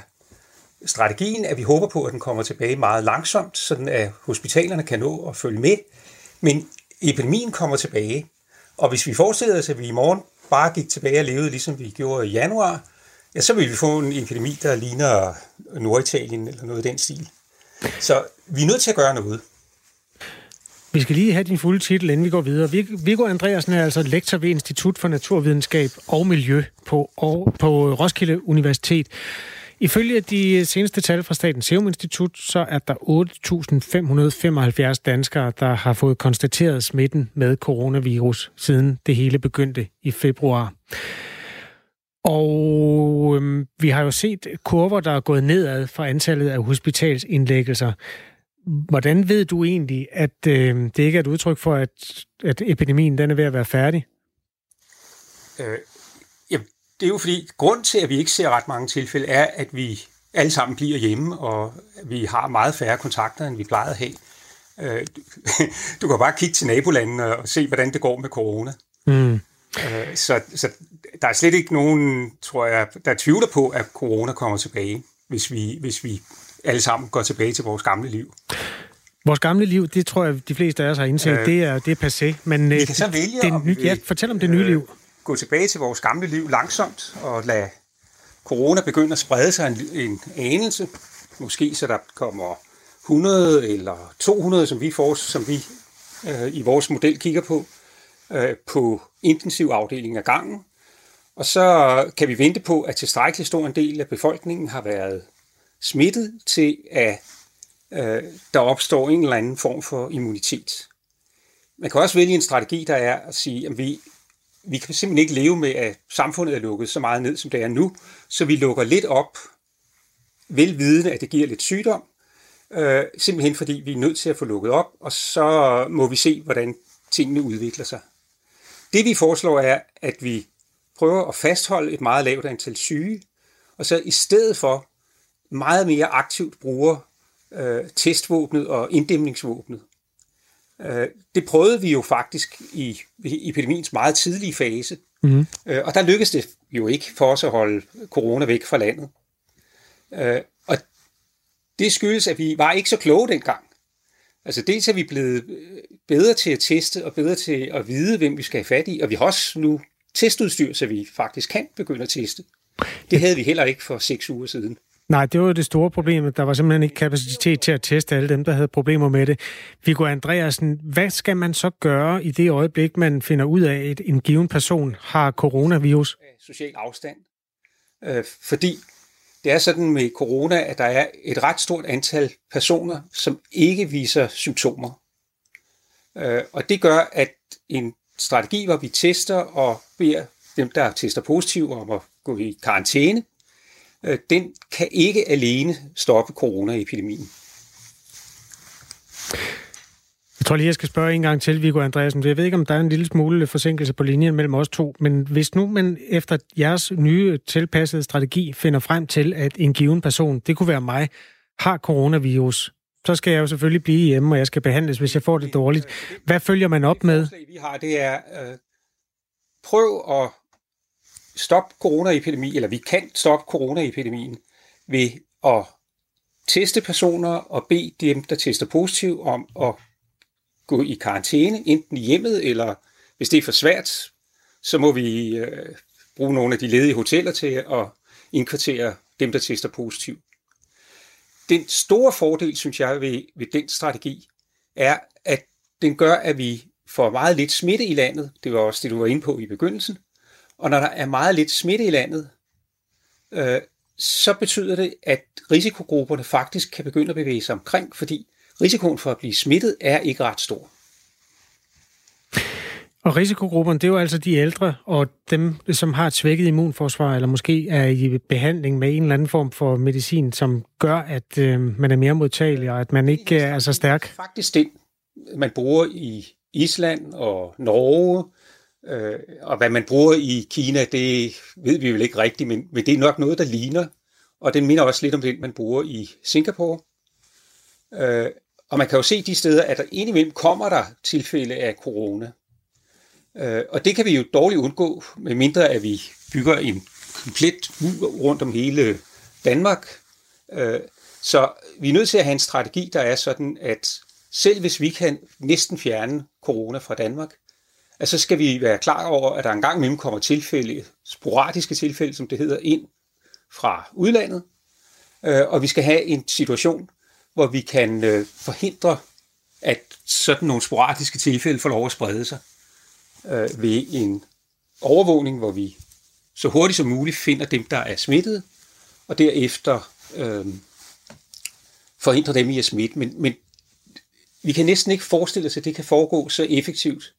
strategien, at vi håber på, at den kommer tilbage meget langsomt, sådan at hospitalerne kan nå at følge med. Men epidemien kommer tilbage, og hvis vi forestiller os, at vi i morgen bare gik tilbage og levede, ligesom vi gjorde i januar, ja, så vil vi få en epidemi, der ligner Norditalien eller noget i den stil. Så vi er nødt til at gøre noget. Vi skal lige have din fulde titel, inden vi går videre. Viggo Andreasen er altså lektor ved Institut for Naturvidenskab og Miljø på, på Roskilde Universitet. Ifølge de seneste tal fra Statens Serum Institut, så er der 8.575 danskere, der har fået konstateret smitten med coronavirus, siden det hele begyndte i februar. Og øhm, vi har jo set kurver, der er gået nedad for antallet af hospitalsindlæggelser. Hvordan ved du egentlig, at øh, det ikke er et udtryk for, at, at epidemien den er ved at være færdig? Øh, jamen, det er jo fordi, grund til, at vi ikke ser ret mange tilfælde, er, at vi alle sammen bliver hjemme, og vi har meget færre kontakter, end vi plejede at have. Øh, du kan bare kigge til nabolandene og se, hvordan det går med corona. Mm. Øh, så, så der er slet ikke nogen, tror jeg, der tvivler på, at corona kommer tilbage, hvis vi, hvis vi alle sammen går tilbage til vores gamle liv. Vores gamle liv, det tror jeg, de fleste af os har indset, øh, det, er, det er passé. Men, vi øh, kan så vælge, det, om vi ja, fortæl om det nye øh, liv. Gå tilbage til vores gamle liv langsomt, og lade corona begynde at sprede sig en, en anelse. Måske så der kommer 100 eller 200, som vi, får, som vi øh, i vores model kigger på, øh, på intensiv afdeling af gangen. Og så kan vi vente på, at tilstrækkeligt stor en del af befolkningen har været smittet til, at øh, der opstår en eller anden form for immunitet. Man kan også vælge en strategi, der er at sige, at vi, vi kan simpelthen ikke leve med, at samfundet er lukket så meget ned, som det er nu, så vi lukker lidt op, velvidende, at det giver lidt sygdom, øh, simpelthen fordi vi er nødt til at få lukket op, og så må vi se, hvordan tingene udvikler sig. Det vi foreslår er, at vi prøver at fastholde et meget lavt antal syge, og så i stedet for meget mere aktivt bruger øh, testvåbnet og inddæmningsvåbnet. Øh, det prøvede vi jo faktisk i, i epidemiens meget tidlige fase, mm. øh, og der lykkedes det jo ikke for os at holde corona væk fra landet. Øh, og det skyldes, at vi var ikke så kloge dengang. Altså dels er vi blevet bedre til at teste og bedre til at vide, hvem vi skal have fat i, og vi har også nu testudstyr, så vi faktisk kan begynde at teste. Det havde vi heller ikke for seks uger siden. Nej, det var det store problem. Der var simpelthen ikke kapacitet til at teste alle dem, der havde problemer med det. Viggo Andreasen, hvad skal man så gøre i det øjeblik, man finder ud af, at en given person har coronavirus? Social afstand. Øh, fordi det er sådan med corona, at der er et ret stort antal personer, som ikke viser symptomer. Øh, og det gør, at en strategi, hvor vi tester og beder dem, der tester positiv, om at gå i karantæne, øh, den kan ikke alene stoppe coronaepidemien. Tror lige, jeg skal spørge en gang til, Viggo Andreasen. Jeg ved ikke, om der er en lille smule forsinkelse på linjen mellem os to, men hvis nu man efter jeres nye tilpassede strategi finder frem til, at en given person, det kunne være mig, har coronavirus, så skal jeg jo selvfølgelig blive hjemme, og jeg skal behandles, hvis jeg får det dårligt. Hvad følger man op med? Det vi har, det er, øh, prøv at stoppe coronaepidemien, eller vi kan stoppe coronaepidemien ved at teste personer og bede dem, der tester positiv, om at gå i karantæne, enten i hjemmet, eller hvis det er for svært, så må vi øh, bruge nogle af de ledige hoteller til at indkvartere dem, der tester positiv. Den store fordel, synes jeg, ved, ved den strategi, er, at den gør, at vi får meget lidt smitte i landet. Det var også det, du var inde på i begyndelsen. Og når der er meget lidt smitte i landet, øh, så betyder det, at risikogrupperne faktisk kan begynde at bevæge sig omkring, fordi risikoen for at blive smittet er ikke ret stor. Og risikogrupperne, det er jo altså de ældre og dem, som har et svækket immunforsvar, eller måske er i behandling med en eller anden form for medicin, som gør, at øh, man er mere modtagelig, og at man ikke er så stærk. Faktisk det, man bruger i Island og Norge, øh, og hvad man bruger i Kina, det ved vi vel ikke rigtigt, men, men det er nok noget, der ligner. Og den minder også lidt om det, man bruger i Singapore. Øh, og man kan jo se de steder, at der indimellem kommer der tilfælde af corona. Øh, og det kan vi jo dårligt undgå, medmindre at vi bygger en komplet mur rundt om hele Danmark. Øh, så vi er nødt til at have en strategi, der er sådan, at selv hvis vi kan næsten fjerne corona fra Danmark, at så skal vi være klar over, at der engang imellem kommer tilfælde, sporadiske tilfælde, som det hedder, ind fra udlandet. Øh, og vi skal have en situation, hvor vi kan øh, forhindre, at sådan nogle sporadiske tilfælde får lov at sprede sig øh, ved en overvågning, hvor vi så hurtigt som muligt finder dem, der er smittet, og derefter øh, forhindre dem i at smitte. Men, men vi kan næsten ikke forestille os, at det kan foregå så effektivt,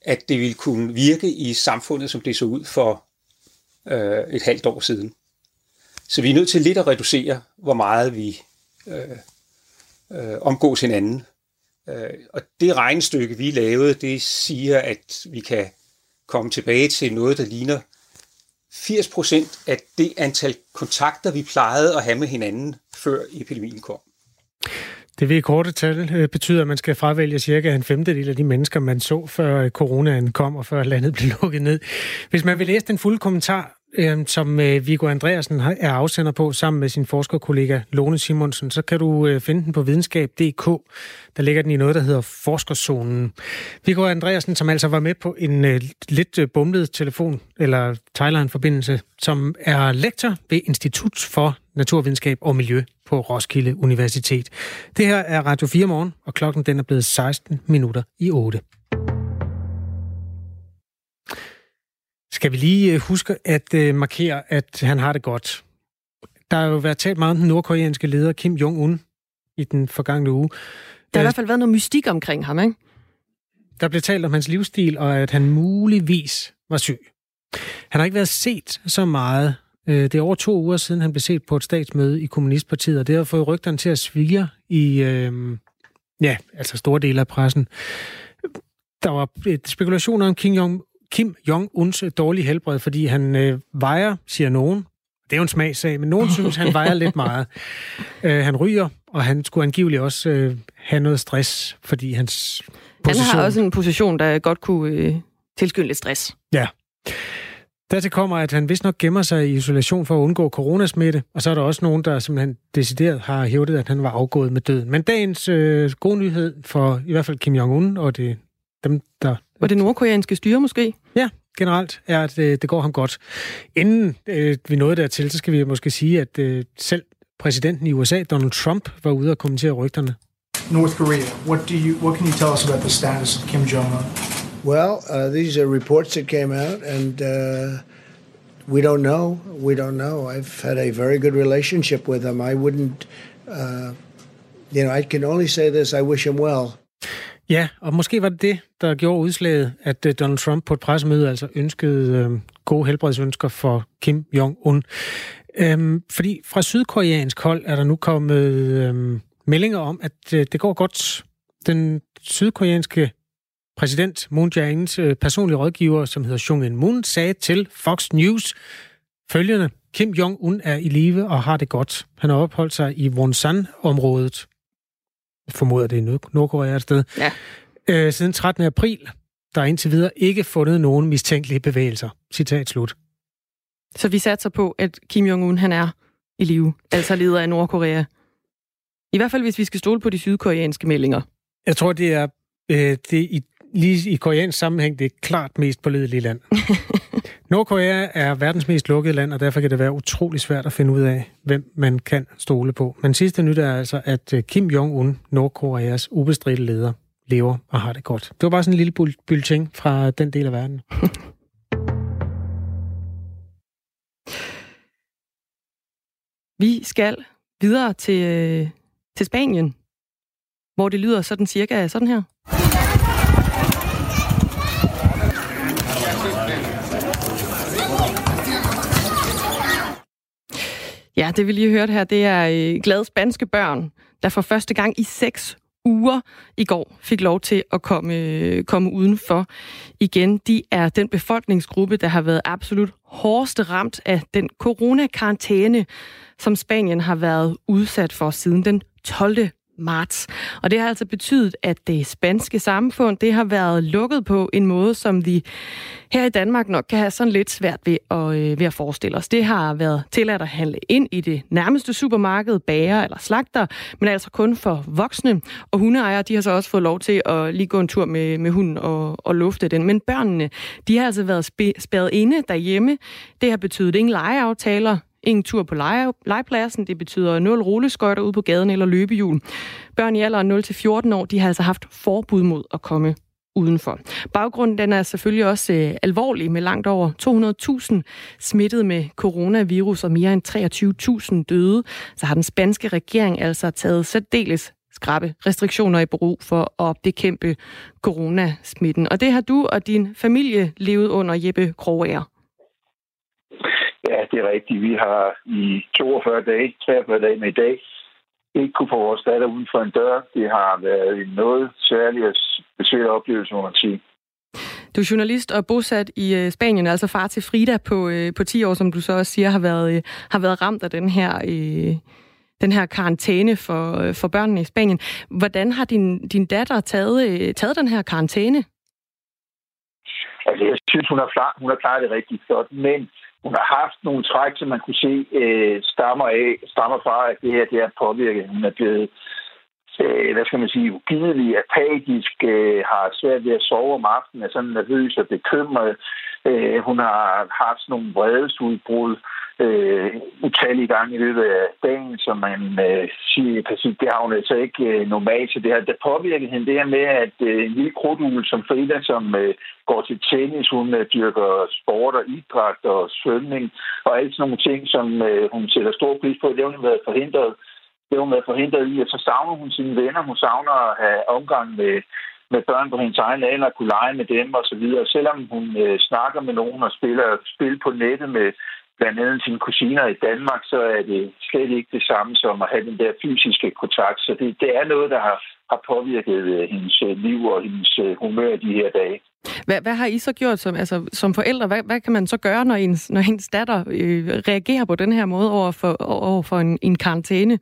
at det vil kunne virke i samfundet, som det så ud for øh, et halvt år siden. Så vi er nødt til lidt at reducere, hvor meget vi øh, øh, omgås hinanden. Øh, og det regnestykke, vi lavede, det siger, at vi kan komme tilbage til noget, der ligner 80% af det antal kontakter, vi plejede at have med hinanden, før epidemien kom. Det vil i korte tal øh, betyder, at man skal fravælge cirka en femtedel af de mennesker, man så, før øh, coronaen kom og før landet blev lukket ned. Hvis man vil læse den fulde kommentar, Øhm, øh, som Viggo Andreasen er afsender på sammen med sin forskerkollega Lone Simonsen, så kan du øh, finde den på videnskab.dk. Der ligger den i noget, der hedder Forskerzonen. Viggo Andreasen, som altså var med på en øh, lidt øh, bumlet telefon, eller Thailand-forbindelse, som er lektor ved Institut for Naturvidenskab og Miljø på Roskilde Universitet. Det her er Radio 4 morgen, og klokken den er blevet 16 minutter i 8. Skal vi lige øh, huske at øh, markere, at han har det godt. Der har jo været talt meget om den nordkoreanske leder Kim Jong-un i den forgangne uge. Der har i hvert fald været noget mystik omkring ham, ikke? Der blev talt om hans livsstil, og at han muligvis var syg. Han har ikke været set så meget Øh, det er over to uger siden, han blev set på et statsmøde i Kommunistpartiet, og det har fået rygterne til at svige i øh, ja, altså store dele af pressen. Der var spekulationer om Kim, Jong, Kim Jong-uns dårlige helbred, fordi han øh, vejer, siger nogen, det er jo en smagssag, men nogen synes, han vejer lidt meget. Øh, han ryger, og han skulle angiveligt også øh, have noget stress, fordi hans position... Han har også en position, der godt kunne øh, tilskynde lidt stress. Ja. Dertil kommer, at han vist nok gemmer sig i isolation for at undgå coronasmitte, og så er der også nogen, der simpelthen decideret har hævdet, at han var afgået med døden. Men dagens øh, gode nyhed for i hvert fald Kim Jong-un og det, dem, der... Og det nordkoreanske styre måske? Ja, generelt er, at øh, det går ham godt. Inden øh, vi nåede dertil, så skal vi måske sige, at øh, selv præsidenten i USA, Donald Trump, var ude og kommentere rygterne. North Korea, what, do you, what can you tell us about the status of Kim Jong-un? Well, uh, these are reports that came out, and uh, we don't know. We don't know. I've had a very good relationship with him. I wouldn't, uh, you know, I can only say this I wish him well. Ja, og måske var det det, der gjorde udslaget, at øh, Donald Trump på et pressemøde altså ønskede øh, gode helbredsønsker for Kim Jong-un. Øhm, fordi fra sydkoreansk hold er der nu kommet øhm, meldinger om, at øh, det går godt. Den sydkoreanske præsident Moon Jae-ins øh, personlige rådgiver, som hedder Jung In Moon, sagde til Fox News følgende. Kim Jong-un er i live og har det godt. Han har opholdt sig i Wonsan-området. Formoder, det er Nordkorea et sted. Ja. Øh, siden 13. april. Der er indtil videre ikke fundet nogen mistænkelige bevægelser. Citat slut. Så vi satser på, at Kim Jong-un han er i live, altså leder af Nordkorea. I hvert fald, hvis vi skal stole på de sydkoreanske meldinger. Jeg tror, det er øh, det i lige i koreansk sammenhæng det klart mest pålidelige land. Nordkorea er verdens mest lukkede land, og derfor kan det være utrolig svært at finde ud af, hvem man kan stole på. Men sidste nyt er altså, at øh, Kim Jong-un, Nordkoreas ubestridte leder, lever og har det godt. Det var bare sådan en lille bulletin fra den del af verden. Vi skal videre til, øh, til Spanien, hvor det lyder sådan cirka sådan her. Ja, det vi lige hørte her, det er øh, glade spanske børn, der for første gang i seks uger i går fik lov til at komme, øh, komme udenfor igen. De er den befolkningsgruppe, der har været absolut hårdest ramt af den coronakarantæne, som Spanien har været udsat for siden den 12 marts. Og det har altså betydet, at det spanske samfund det har været lukket på en måde, som vi her i Danmark nok kan have sådan lidt svært ved at, øh, ved at forestille os. Det har været tilladt at handle ind i det nærmeste supermarked, bager eller slagter, men altså kun for voksne. Og hundeejere de har så også fået lov til at lige gå en tur med, med hunden og, og lufte den. Men børnene de har altså været spærret inde derhjemme. Det har betydet ingen legeaftaler, Ingen tur på lege, legepladsen. Det betyder 0 rulleskøjter ud på gaden eller løbehjul. Børn i alderen 0-14 år, de har altså haft forbud mod at komme udenfor. Baggrunden den er selvfølgelig også øh, alvorlig med langt over 200.000 smittet med coronavirus og mere end 23.000 døde. Så har den spanske regering altså taget særdeles skrabe restriktioner i brug for at bekæmpe coronasmitten. Og det har du og din familie levet under, Jeppe Kroger. Ja, det er rigtigt. Vi har i 42 dage, 43 dage med i dag, ikke kunne få vores datter uden for en dør. Det har været en noget særlig og speciel oplevelse, må man sige. Du er journalist og bosat i øh, Spanien, altså far til Frida på, øh, på 10 år, som du så også siger, har været, øh, har været ramt af den her, den her karantæne for, for børnene i Spanien. Hvordan har din, din datter taget, taget den her karantæne? Altså, jeg synes, hun har, hun har klaret det rigtig godt, men hun har haft nogle træk, som man kunne se øh, stammer, af, stammer fra, at det her det er påvirket. Hun er blevet, øh, hvad skal man sige, ugidelig, apatisk, øh, har svært ved at sove om aftenen, er sådan nervøs og bekymret. Øh, hun har haft sådan nogle vredesudbrud øh, utallige gange i løbet af dagen, som man øh, siger, præcis, det har hun altså ikke øh, normalt. Så det har det påvirket hende det her med, at øh, en lille krudul som Frida, som øh, går til tennis, hun øh, dyrker sport og idræt og svømning og alle sådan nogle ting, som øh, hun sætter stor pris på, det har hun været forhindret det har hun været forhindret i, at så savner hun sine venner. Hun savner at have omgang med, med børn på hendes egen alder, kunne lege med dem og så videre. Selvom hun øh, snakker med nogen og spiller spil på nettet med blandt andet sine kusiner i Danmark, så er det slet ikke det samme som at have den der fysiske kontakt. Så det, det er noget, der har, har påvirket øh, hendes øh, liv og hendes øh, humør de her dage. Hvad, hvad har I så gjort som, altså, som forældre? Hvad, hvad kan man så gøre, når ens, når ens datter øh, reagerer på den her måde over for, over for en, en karantæne?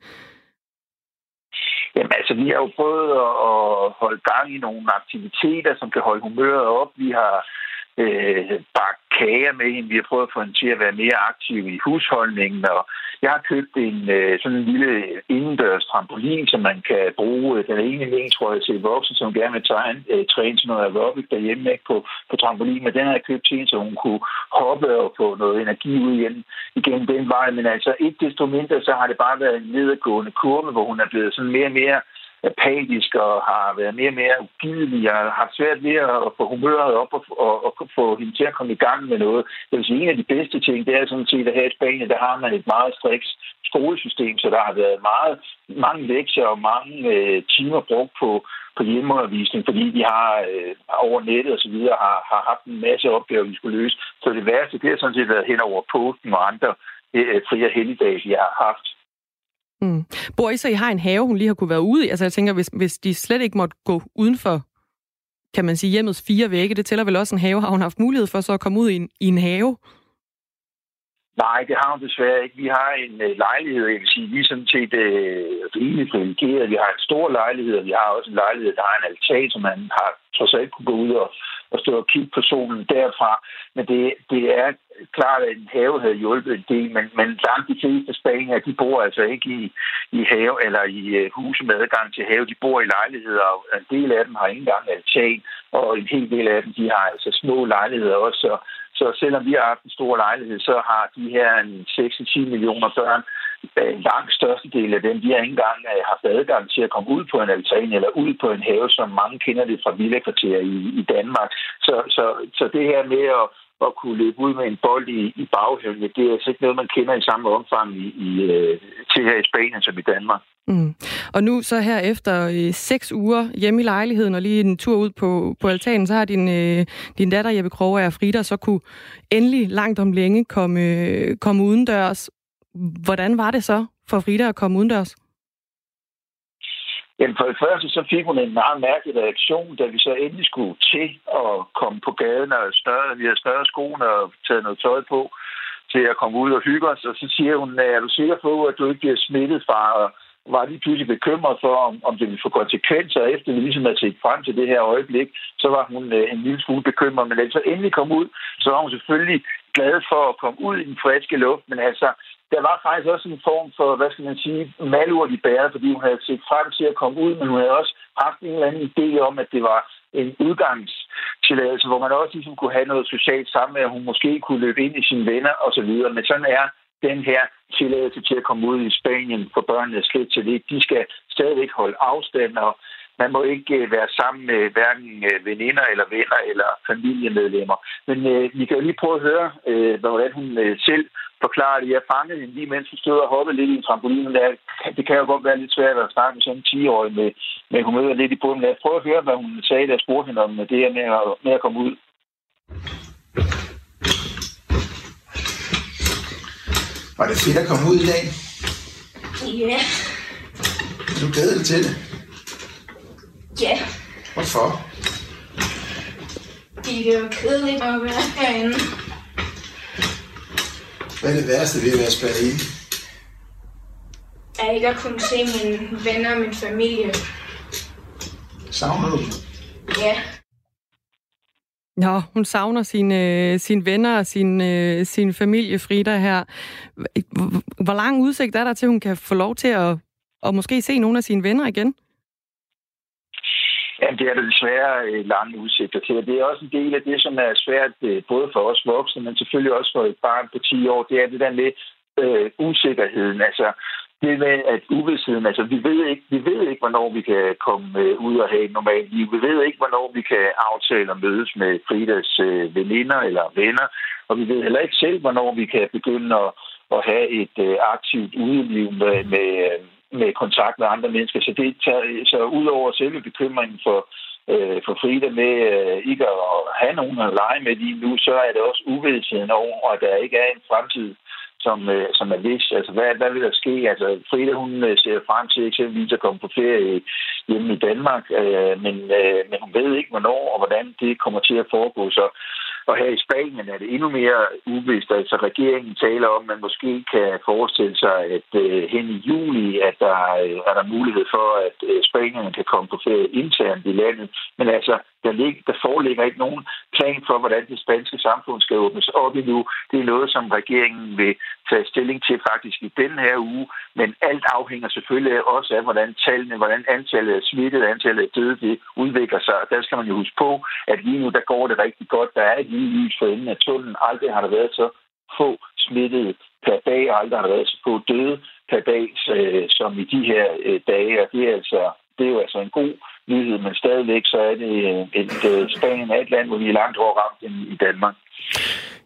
Jamen altså, vi har jo prøvet at holde gang i nogle aktiviteter, som kan holde humøret op. Vi har øh, bagt kager med hende. Vi har prøvet at få hende til at være mere aktiv i husholdningen, og jeg har købt en øh, sådan en lille indendørs trampolin, som man kan bruge. Øh, den ene egentlig tror jeg, til voksne, som gerne vil tegne, øh, træne til noget aerobic derhjemme ikke, på, på trampolin. Men den har jeg købt til hende, så hun kunne hoppe og få noget energi ud igen, igen den vej. Men altså, ikke desto mindre, så har det bare været en nedadgående kurve, hvor hun er blevet sådan mere og mere apatisk og har været mere og mere ugidelig. Jeg har haft svært ved at få humøret op og, og, og få hende til at komme i gang med noget. Jeg vil sige, en af de bedste ting, det er sådan set, at her i Spanien, der har man et meget striks skolesystem, så der har været meget, mange lektier og mange øh, timer brugt på, på hjemmeundervisning, fordi de har øh, over nettet og så videre har, har haft en masse opgaver, vi skulle løse. Så det værste, det har sådan set været hen over posten og andre øh, fri- og helligdage, vi har haft. Mm. Bor I så, I har en have, hun lige har kunne være ude i? Altså jeg tænker, hvis, hvis de slet ikke måtte gå uden for, kan man sige, hjemmets fire vægge, det tæller vel også en have, har hun haft mulighed for så at komme ud i en, i en have? Nej, det har hun desværre ikke. Vi har en øh, lejlighed, jeg vil sige, vi er sådan set øh, rimelig privilegeret. Vi har en stor lejlighed, og vi har også en lejlighed, der har en altan, som man har trods alt kunne gå ud og, og stå og kigge på solen derfra. Men det, det er klart, at en have havde hjulpet en del, men, men langt de fleste spanier, de bor altså ikke i, i have eller i øh, huse med adgang til have. De bor i lejligheder, og en del af dem har ikke engang altan, og en hel del af dem, de har altså små lejligheder også. Så, så selvom vi har haft en stor lejlighed, så har de her 6-10 millioner børn, en langt største del af dem, de har ikke engang øh, haft adgang til at komme ud på en altan eller ud på en have, som mange kender det fra villakvarterer i, i Danmark. Så, så, så det her med at, at kunne løbe ud med en bold i, i baghaven, det er altså ikke noget, man kender i samme omfang i, i, øh, til her i Spanien som i Danmark. Mm. Og nu så her efter øh, seks uger hjemme i lejligheden og lige en tur ud på, på altanen, så har din, øh, din datter Jeppe Kroge og Frida så kunne endelig langt om længe komme, øh, komme udendørs. Hvordan var det så for Frida at komme udendørs? Jamen for det første, så fik hun en meget mærkelig reaktion, da vi så endelig skulle til at komme på gaden, og større, vi havde større skoene og taget noget tøj på til at komme ud og hygge os. Og så siger hun, er du sikker på, at du ikke bliver smittet fra var lige pludselig bekymret for, om, om det ville få konsekvenser, efter vi ligesom havde set frem til det her øjeblik, så var hun øh, en lille smule bekymret. Men da så endelig kom ud, så var hun selvfølgelig glad for at komme ud i den friske luft, men altså, der var faktisk også en form for, hvad skal man sige, malurt i bæret, fordi hun havde set frem til at komme ud, men hun havde også haft en eller anden idé om, at det var en udgangstilladelse, hvor man også ligesom kunne have noget socialt sammen, at hun måske kunne løbe ind i sine venner osv. Men sådan er den her tilladelse til at komme ud i Spanien for børnene slet til det. De skal stadigvæk holde afstand, og man må ikke være sammen med hverken veninder eller venner eller familiemedlemmer. Men øh, vi kan jo lige prøve at høre, øh, hvordan hun øh, selv forklarer det. Jeg fangede hende lige mens hun stod og hoppede lidt i en trampolin. Der, det kan jo godt være lidt svært at snakke med sådan en 10-årig med, med humør lidt i bunden. Lad os prøve at høre, hvad hun sagde, da jeg spurgte hende om det her med at, med at komme ud. Var det fedt at komme ud i dag? Ja. Er du glæder dig til det? Ja. Hvorfor? Det er jo kedeligt at være herinde. Hvad er det værste ved at være spærret inde? Jeg ikke at kunne se mine venner og min familie. Savner du dem? Ja. Nå, hun savner sine, sine venner og sin, sin familie, Frida, her. Hvor lang udsigt er der til, at hun kan få lov til at, at måske se nogle af sine venner igen? Jamen, det er der desværre øh, lange udsigter til. Det er også en del af det, som er svært øh, både for os voksne, men selvfølgelig også for et barn på 10 år. Det er det der med øh, usikkerheden. Altså, det med, at uvidsheden, altså vi ved ikke, vi ved ikke, hvornår vi kan komme øh, ud og have et normalt liv. Vi ved ikke, hvornår vi kan aftale at mødes med Fridas øh, veninder eller venner. Og vi ved heller ikke selv, hvornår vi kan begynde at, at have et øh, aktivt udeliv med, med, øh, med kontakt med andre mennesker. Så det tager, så udover selve bekymringen for, øh, for Frida med øh, ikke at have nogen at lege med lige nu, så er det også uvidsheden over, at der ikke er en fremtid som, øh, som er vis. Altså, hvad, hvad vil der ske? Altså, Frida, hun øh, ser frem til eksempelvis at komme på ferie hjemme i Danmark, øh, men, øh, men hun ved ikke, hvornår og hvordan det kommer til at foregå. Så, og her i Spanien er det endnu mere uvist. Altså regeringen taler om, at man måske kan forestille sig, at øh, hen i juli, at der øh, er der mulighed for, at øh, spanierne kan komme på ferie internt i landet. Men altså, der, lig, der foreligger ikke nogen plan for, hvordan det spanske samfund skal åbnes op endnu. Det er noget, som regeringen vil tage stilling til faktisk i den her uge. Men alt afhænger selvfølgelig også af, hvordan tallene, hvordan antallet af smittede, antallet af døde, det udvikler sig. Og der skal man jo huske på, at lige nu, der går det rigtig godt. Der er et lille lys for enden af tunnelen. Aldrig har der været så få smittede per dag, og aldrig har der været så få døde per dag, øh, som i de her øh, dage. Og det er altså det er jo altså en god nyhed, men stadigvæk så er det øh, et, et Spanien er et land, hvor vi er langt hårdere ramt end i Danmark.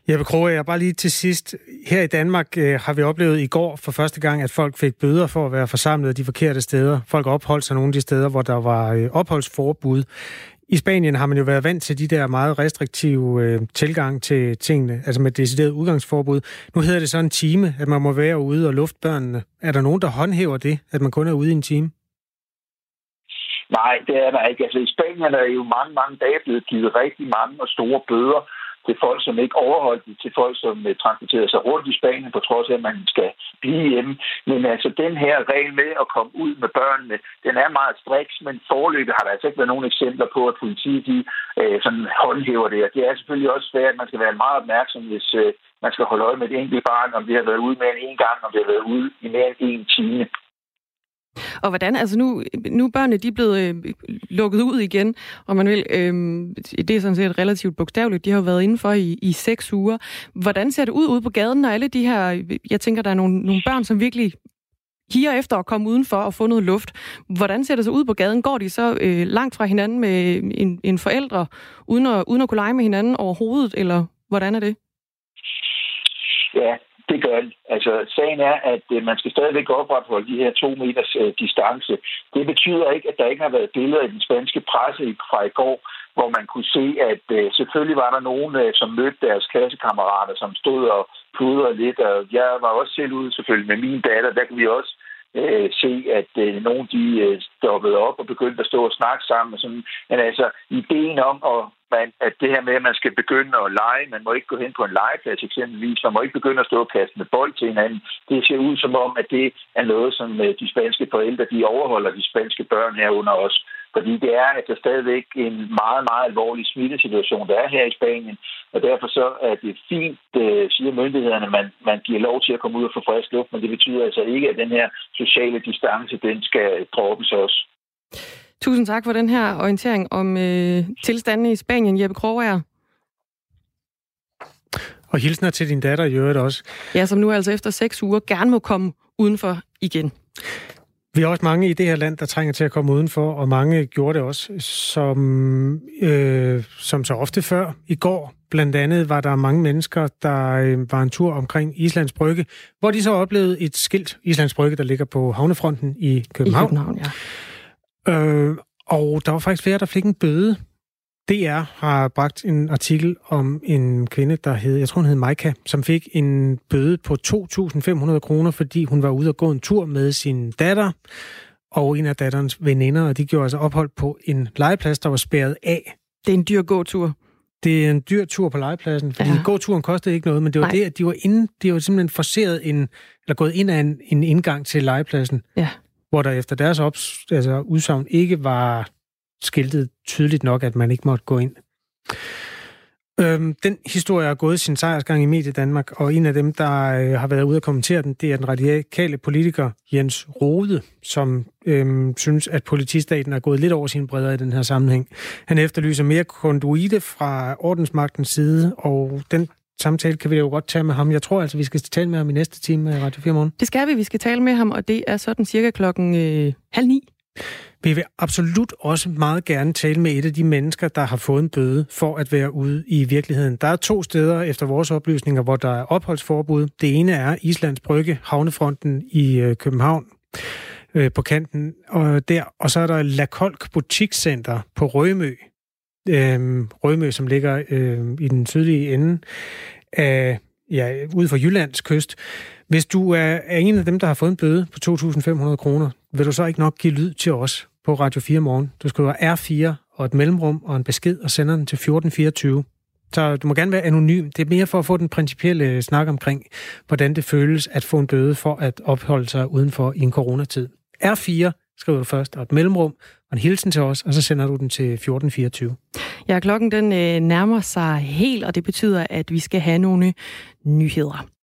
Jeppe Kroge, jeg bare lige til sidst. Her i Danmark øh, har vi oplevet i går for første gang, at folk fik bøder for at være forsamlet de forkerte steder. Folk opholdt sig nogle af de steder, hvor der var øh, opholdsforbud. I Spanien har man jo været vant til de der meget restriktive øh, tilgang til tingene, altså med decideret udgangsforbud. Nu hedder det så en time, at man må være ude og lufte børnene. Er der nogen, der håndhæver det, at man kun er ude i en time? Nej, det er der ikke. Altså i Spanien er jo mange, mange dage blevet givet rigtig mange og store bøder til folk, som ikke overholdt det, til folk, som uh, transporterede sig rundt i Spanien, på trods af, at man skal blive hjemme. Men altså, den her regel med at komme ud med børnene, den er meget striks, men forløbet har der altså ikke været nogen eksempler på, at politiet de, uh, sådan håndhæver det. Og det er selvfølgelig også svært, at man skal være meget opmærksom, hvis uh, man skal holde øje med et enkelt barn, om det har været ude mere end en gang, om det har været ude i mere end en time. Og hvordan, altså nu, nu er børnene de er blevet øh, lukket ud igen, og man vil, øh, det er sådan set relativt bogstaveligt, de har jo været indenfor i, i seks uger. Hvordan ser det ud ude på gaden, når alle de her, jeg tænker, der er nogle, nogle børn, som virkelig higer efter at komme udenfor og få noget luft. Hvordan ser det så ud på gaden? Går de så øh, langt fra hinanden med en, en forældre, uden at, uden at kunne lege med hinanden overhovedet, eller hvordan er det? Ja, det gør det. Altså, sagen er, at øh, man skal stadigvæk opretholde de her to meters øh, distance. Det betyder ikke, at der ikke har været billeder i den spanske presse fra i går, hvor man kunne se, at øh, selvfølgelig var der nogen, øh, som mødte deres klassekammerater, som stod og pludrede lidt. Og jeg var også selv ude selvfølgelig med min datter. Der kan vi også øh, se, at øh, nogen de øh, stoppede op og begyndte at stå og snakke sammen. Og sådan. Men altså, ideen om at man, at det her med, at man skal begynde at lege, man må ikke gå hen på en legeplads eksempelvis, man må ikke begynde at stå og kaste med bold til hinanden. Det ser ud som om, at det er noget, som øh, de spanske forældre, de overholder de spanske børn herunder også. Fordi det er at der stadigvæk en meget, meget alvorlig smittesituation, der er her i Spanien. Og derfor så er det fint, øh, siger myndighederne, at man, man giver lov til at komme ud og få frisk luft, men det betyder altså ikke, at den her sociale distance, den skal droppes også. Tusind tak for den her orientering om øh, tilstanden i Spanien, Jeppe Krogager. Og hilsner til din datter i øvrigt også. Ja, som nu altså efter seks uger gerne må komme udenfor igen. Vi har også mange i det her land, der trænger til at komme udenfor, og mange gjorde det også, som, øh, som så ofte før. I går blandt andet var der mange mennesker, der øh, var en tur omkring Islands Brygge, hvor de så oplevede et skilt, Islands Brygge, der ligger på havnefronten i København. I København, ja. Øh, og der var faktisk flere, der fik en bøde. DR har bragt en artikel om en kvinde, der hed, jeg tror hun hed Maika, som fik en bøde på 2.500 kroner, fordi hun var ude og gå en tur med sin datter og en af datterens veninder, og de gjorde altså ophold på en legeplads, der var spærret af. Det er en dyr gåtur. Det er en dyr tur på legepladsen, fordi ja. gåturen kostede ikke noget, men det var Nej. det, at de var, inde, de var simpelthen forseret en, eller gået ind af en, en indgang til legepladsen. Ja hvor der efter deres ops, altså udsagn ikke var skiltet tydeligt nok, at man ikke måtte gå ind. Øhm, den historie har gået sin sejrsgang i Medie Danmark, og en af dem, der øh, har været ude og kommentere den, det er den radikale politiker Jens Rode, som øhm, synes, at politistaten er gået lidt over sin bredder i den her sammenhæng. Han efterlyser mere konduite fra ordensmagtens side, og den samtale kan vi jo godt tage med ham. Jeg tror altså, vi skal tale med ham i næste time af Radio 4 Morgen. Det skal vi. Vi skal tale med ham, og det er sådan cirka klokken øh, halv ni. Vi vil absolut også meget gerne tale med et af de mennesker, der har fået en bøde for at være ude i virkeligheden. Der er to steder efter vores oplysninger, hvor der er opholdsforbud. Det ene er Islands Brygge, havnefronten i øh, København øh, på kanten. Og, der, og så er der La Kolk Butikscenter på Rømø, øh, Rømø, som ligger øh, i den sydlige ende af, ja, ude for Jyllands kyst. Hvis du er, er en af dem, der har fået en bøde på 2.500 kroner, vil du så ikke nok give lyd til os på Radio 4 morgen. Du skriver R4 og et mellemrum og en besked og sender den til 1424. Så du må gerne være anonym. Det er mere for at få den principielle øh, snak omkring, hvordan det føles at få en bøde for at opholde sig udenfor i en coronatid. R4 skriver du først, og et mellemrum, og en hilsen til os, og så sender du den til 1424. Ja, klokken den øh, nærmer sig helt, og det betyder, at vi skal have nogle nyheder.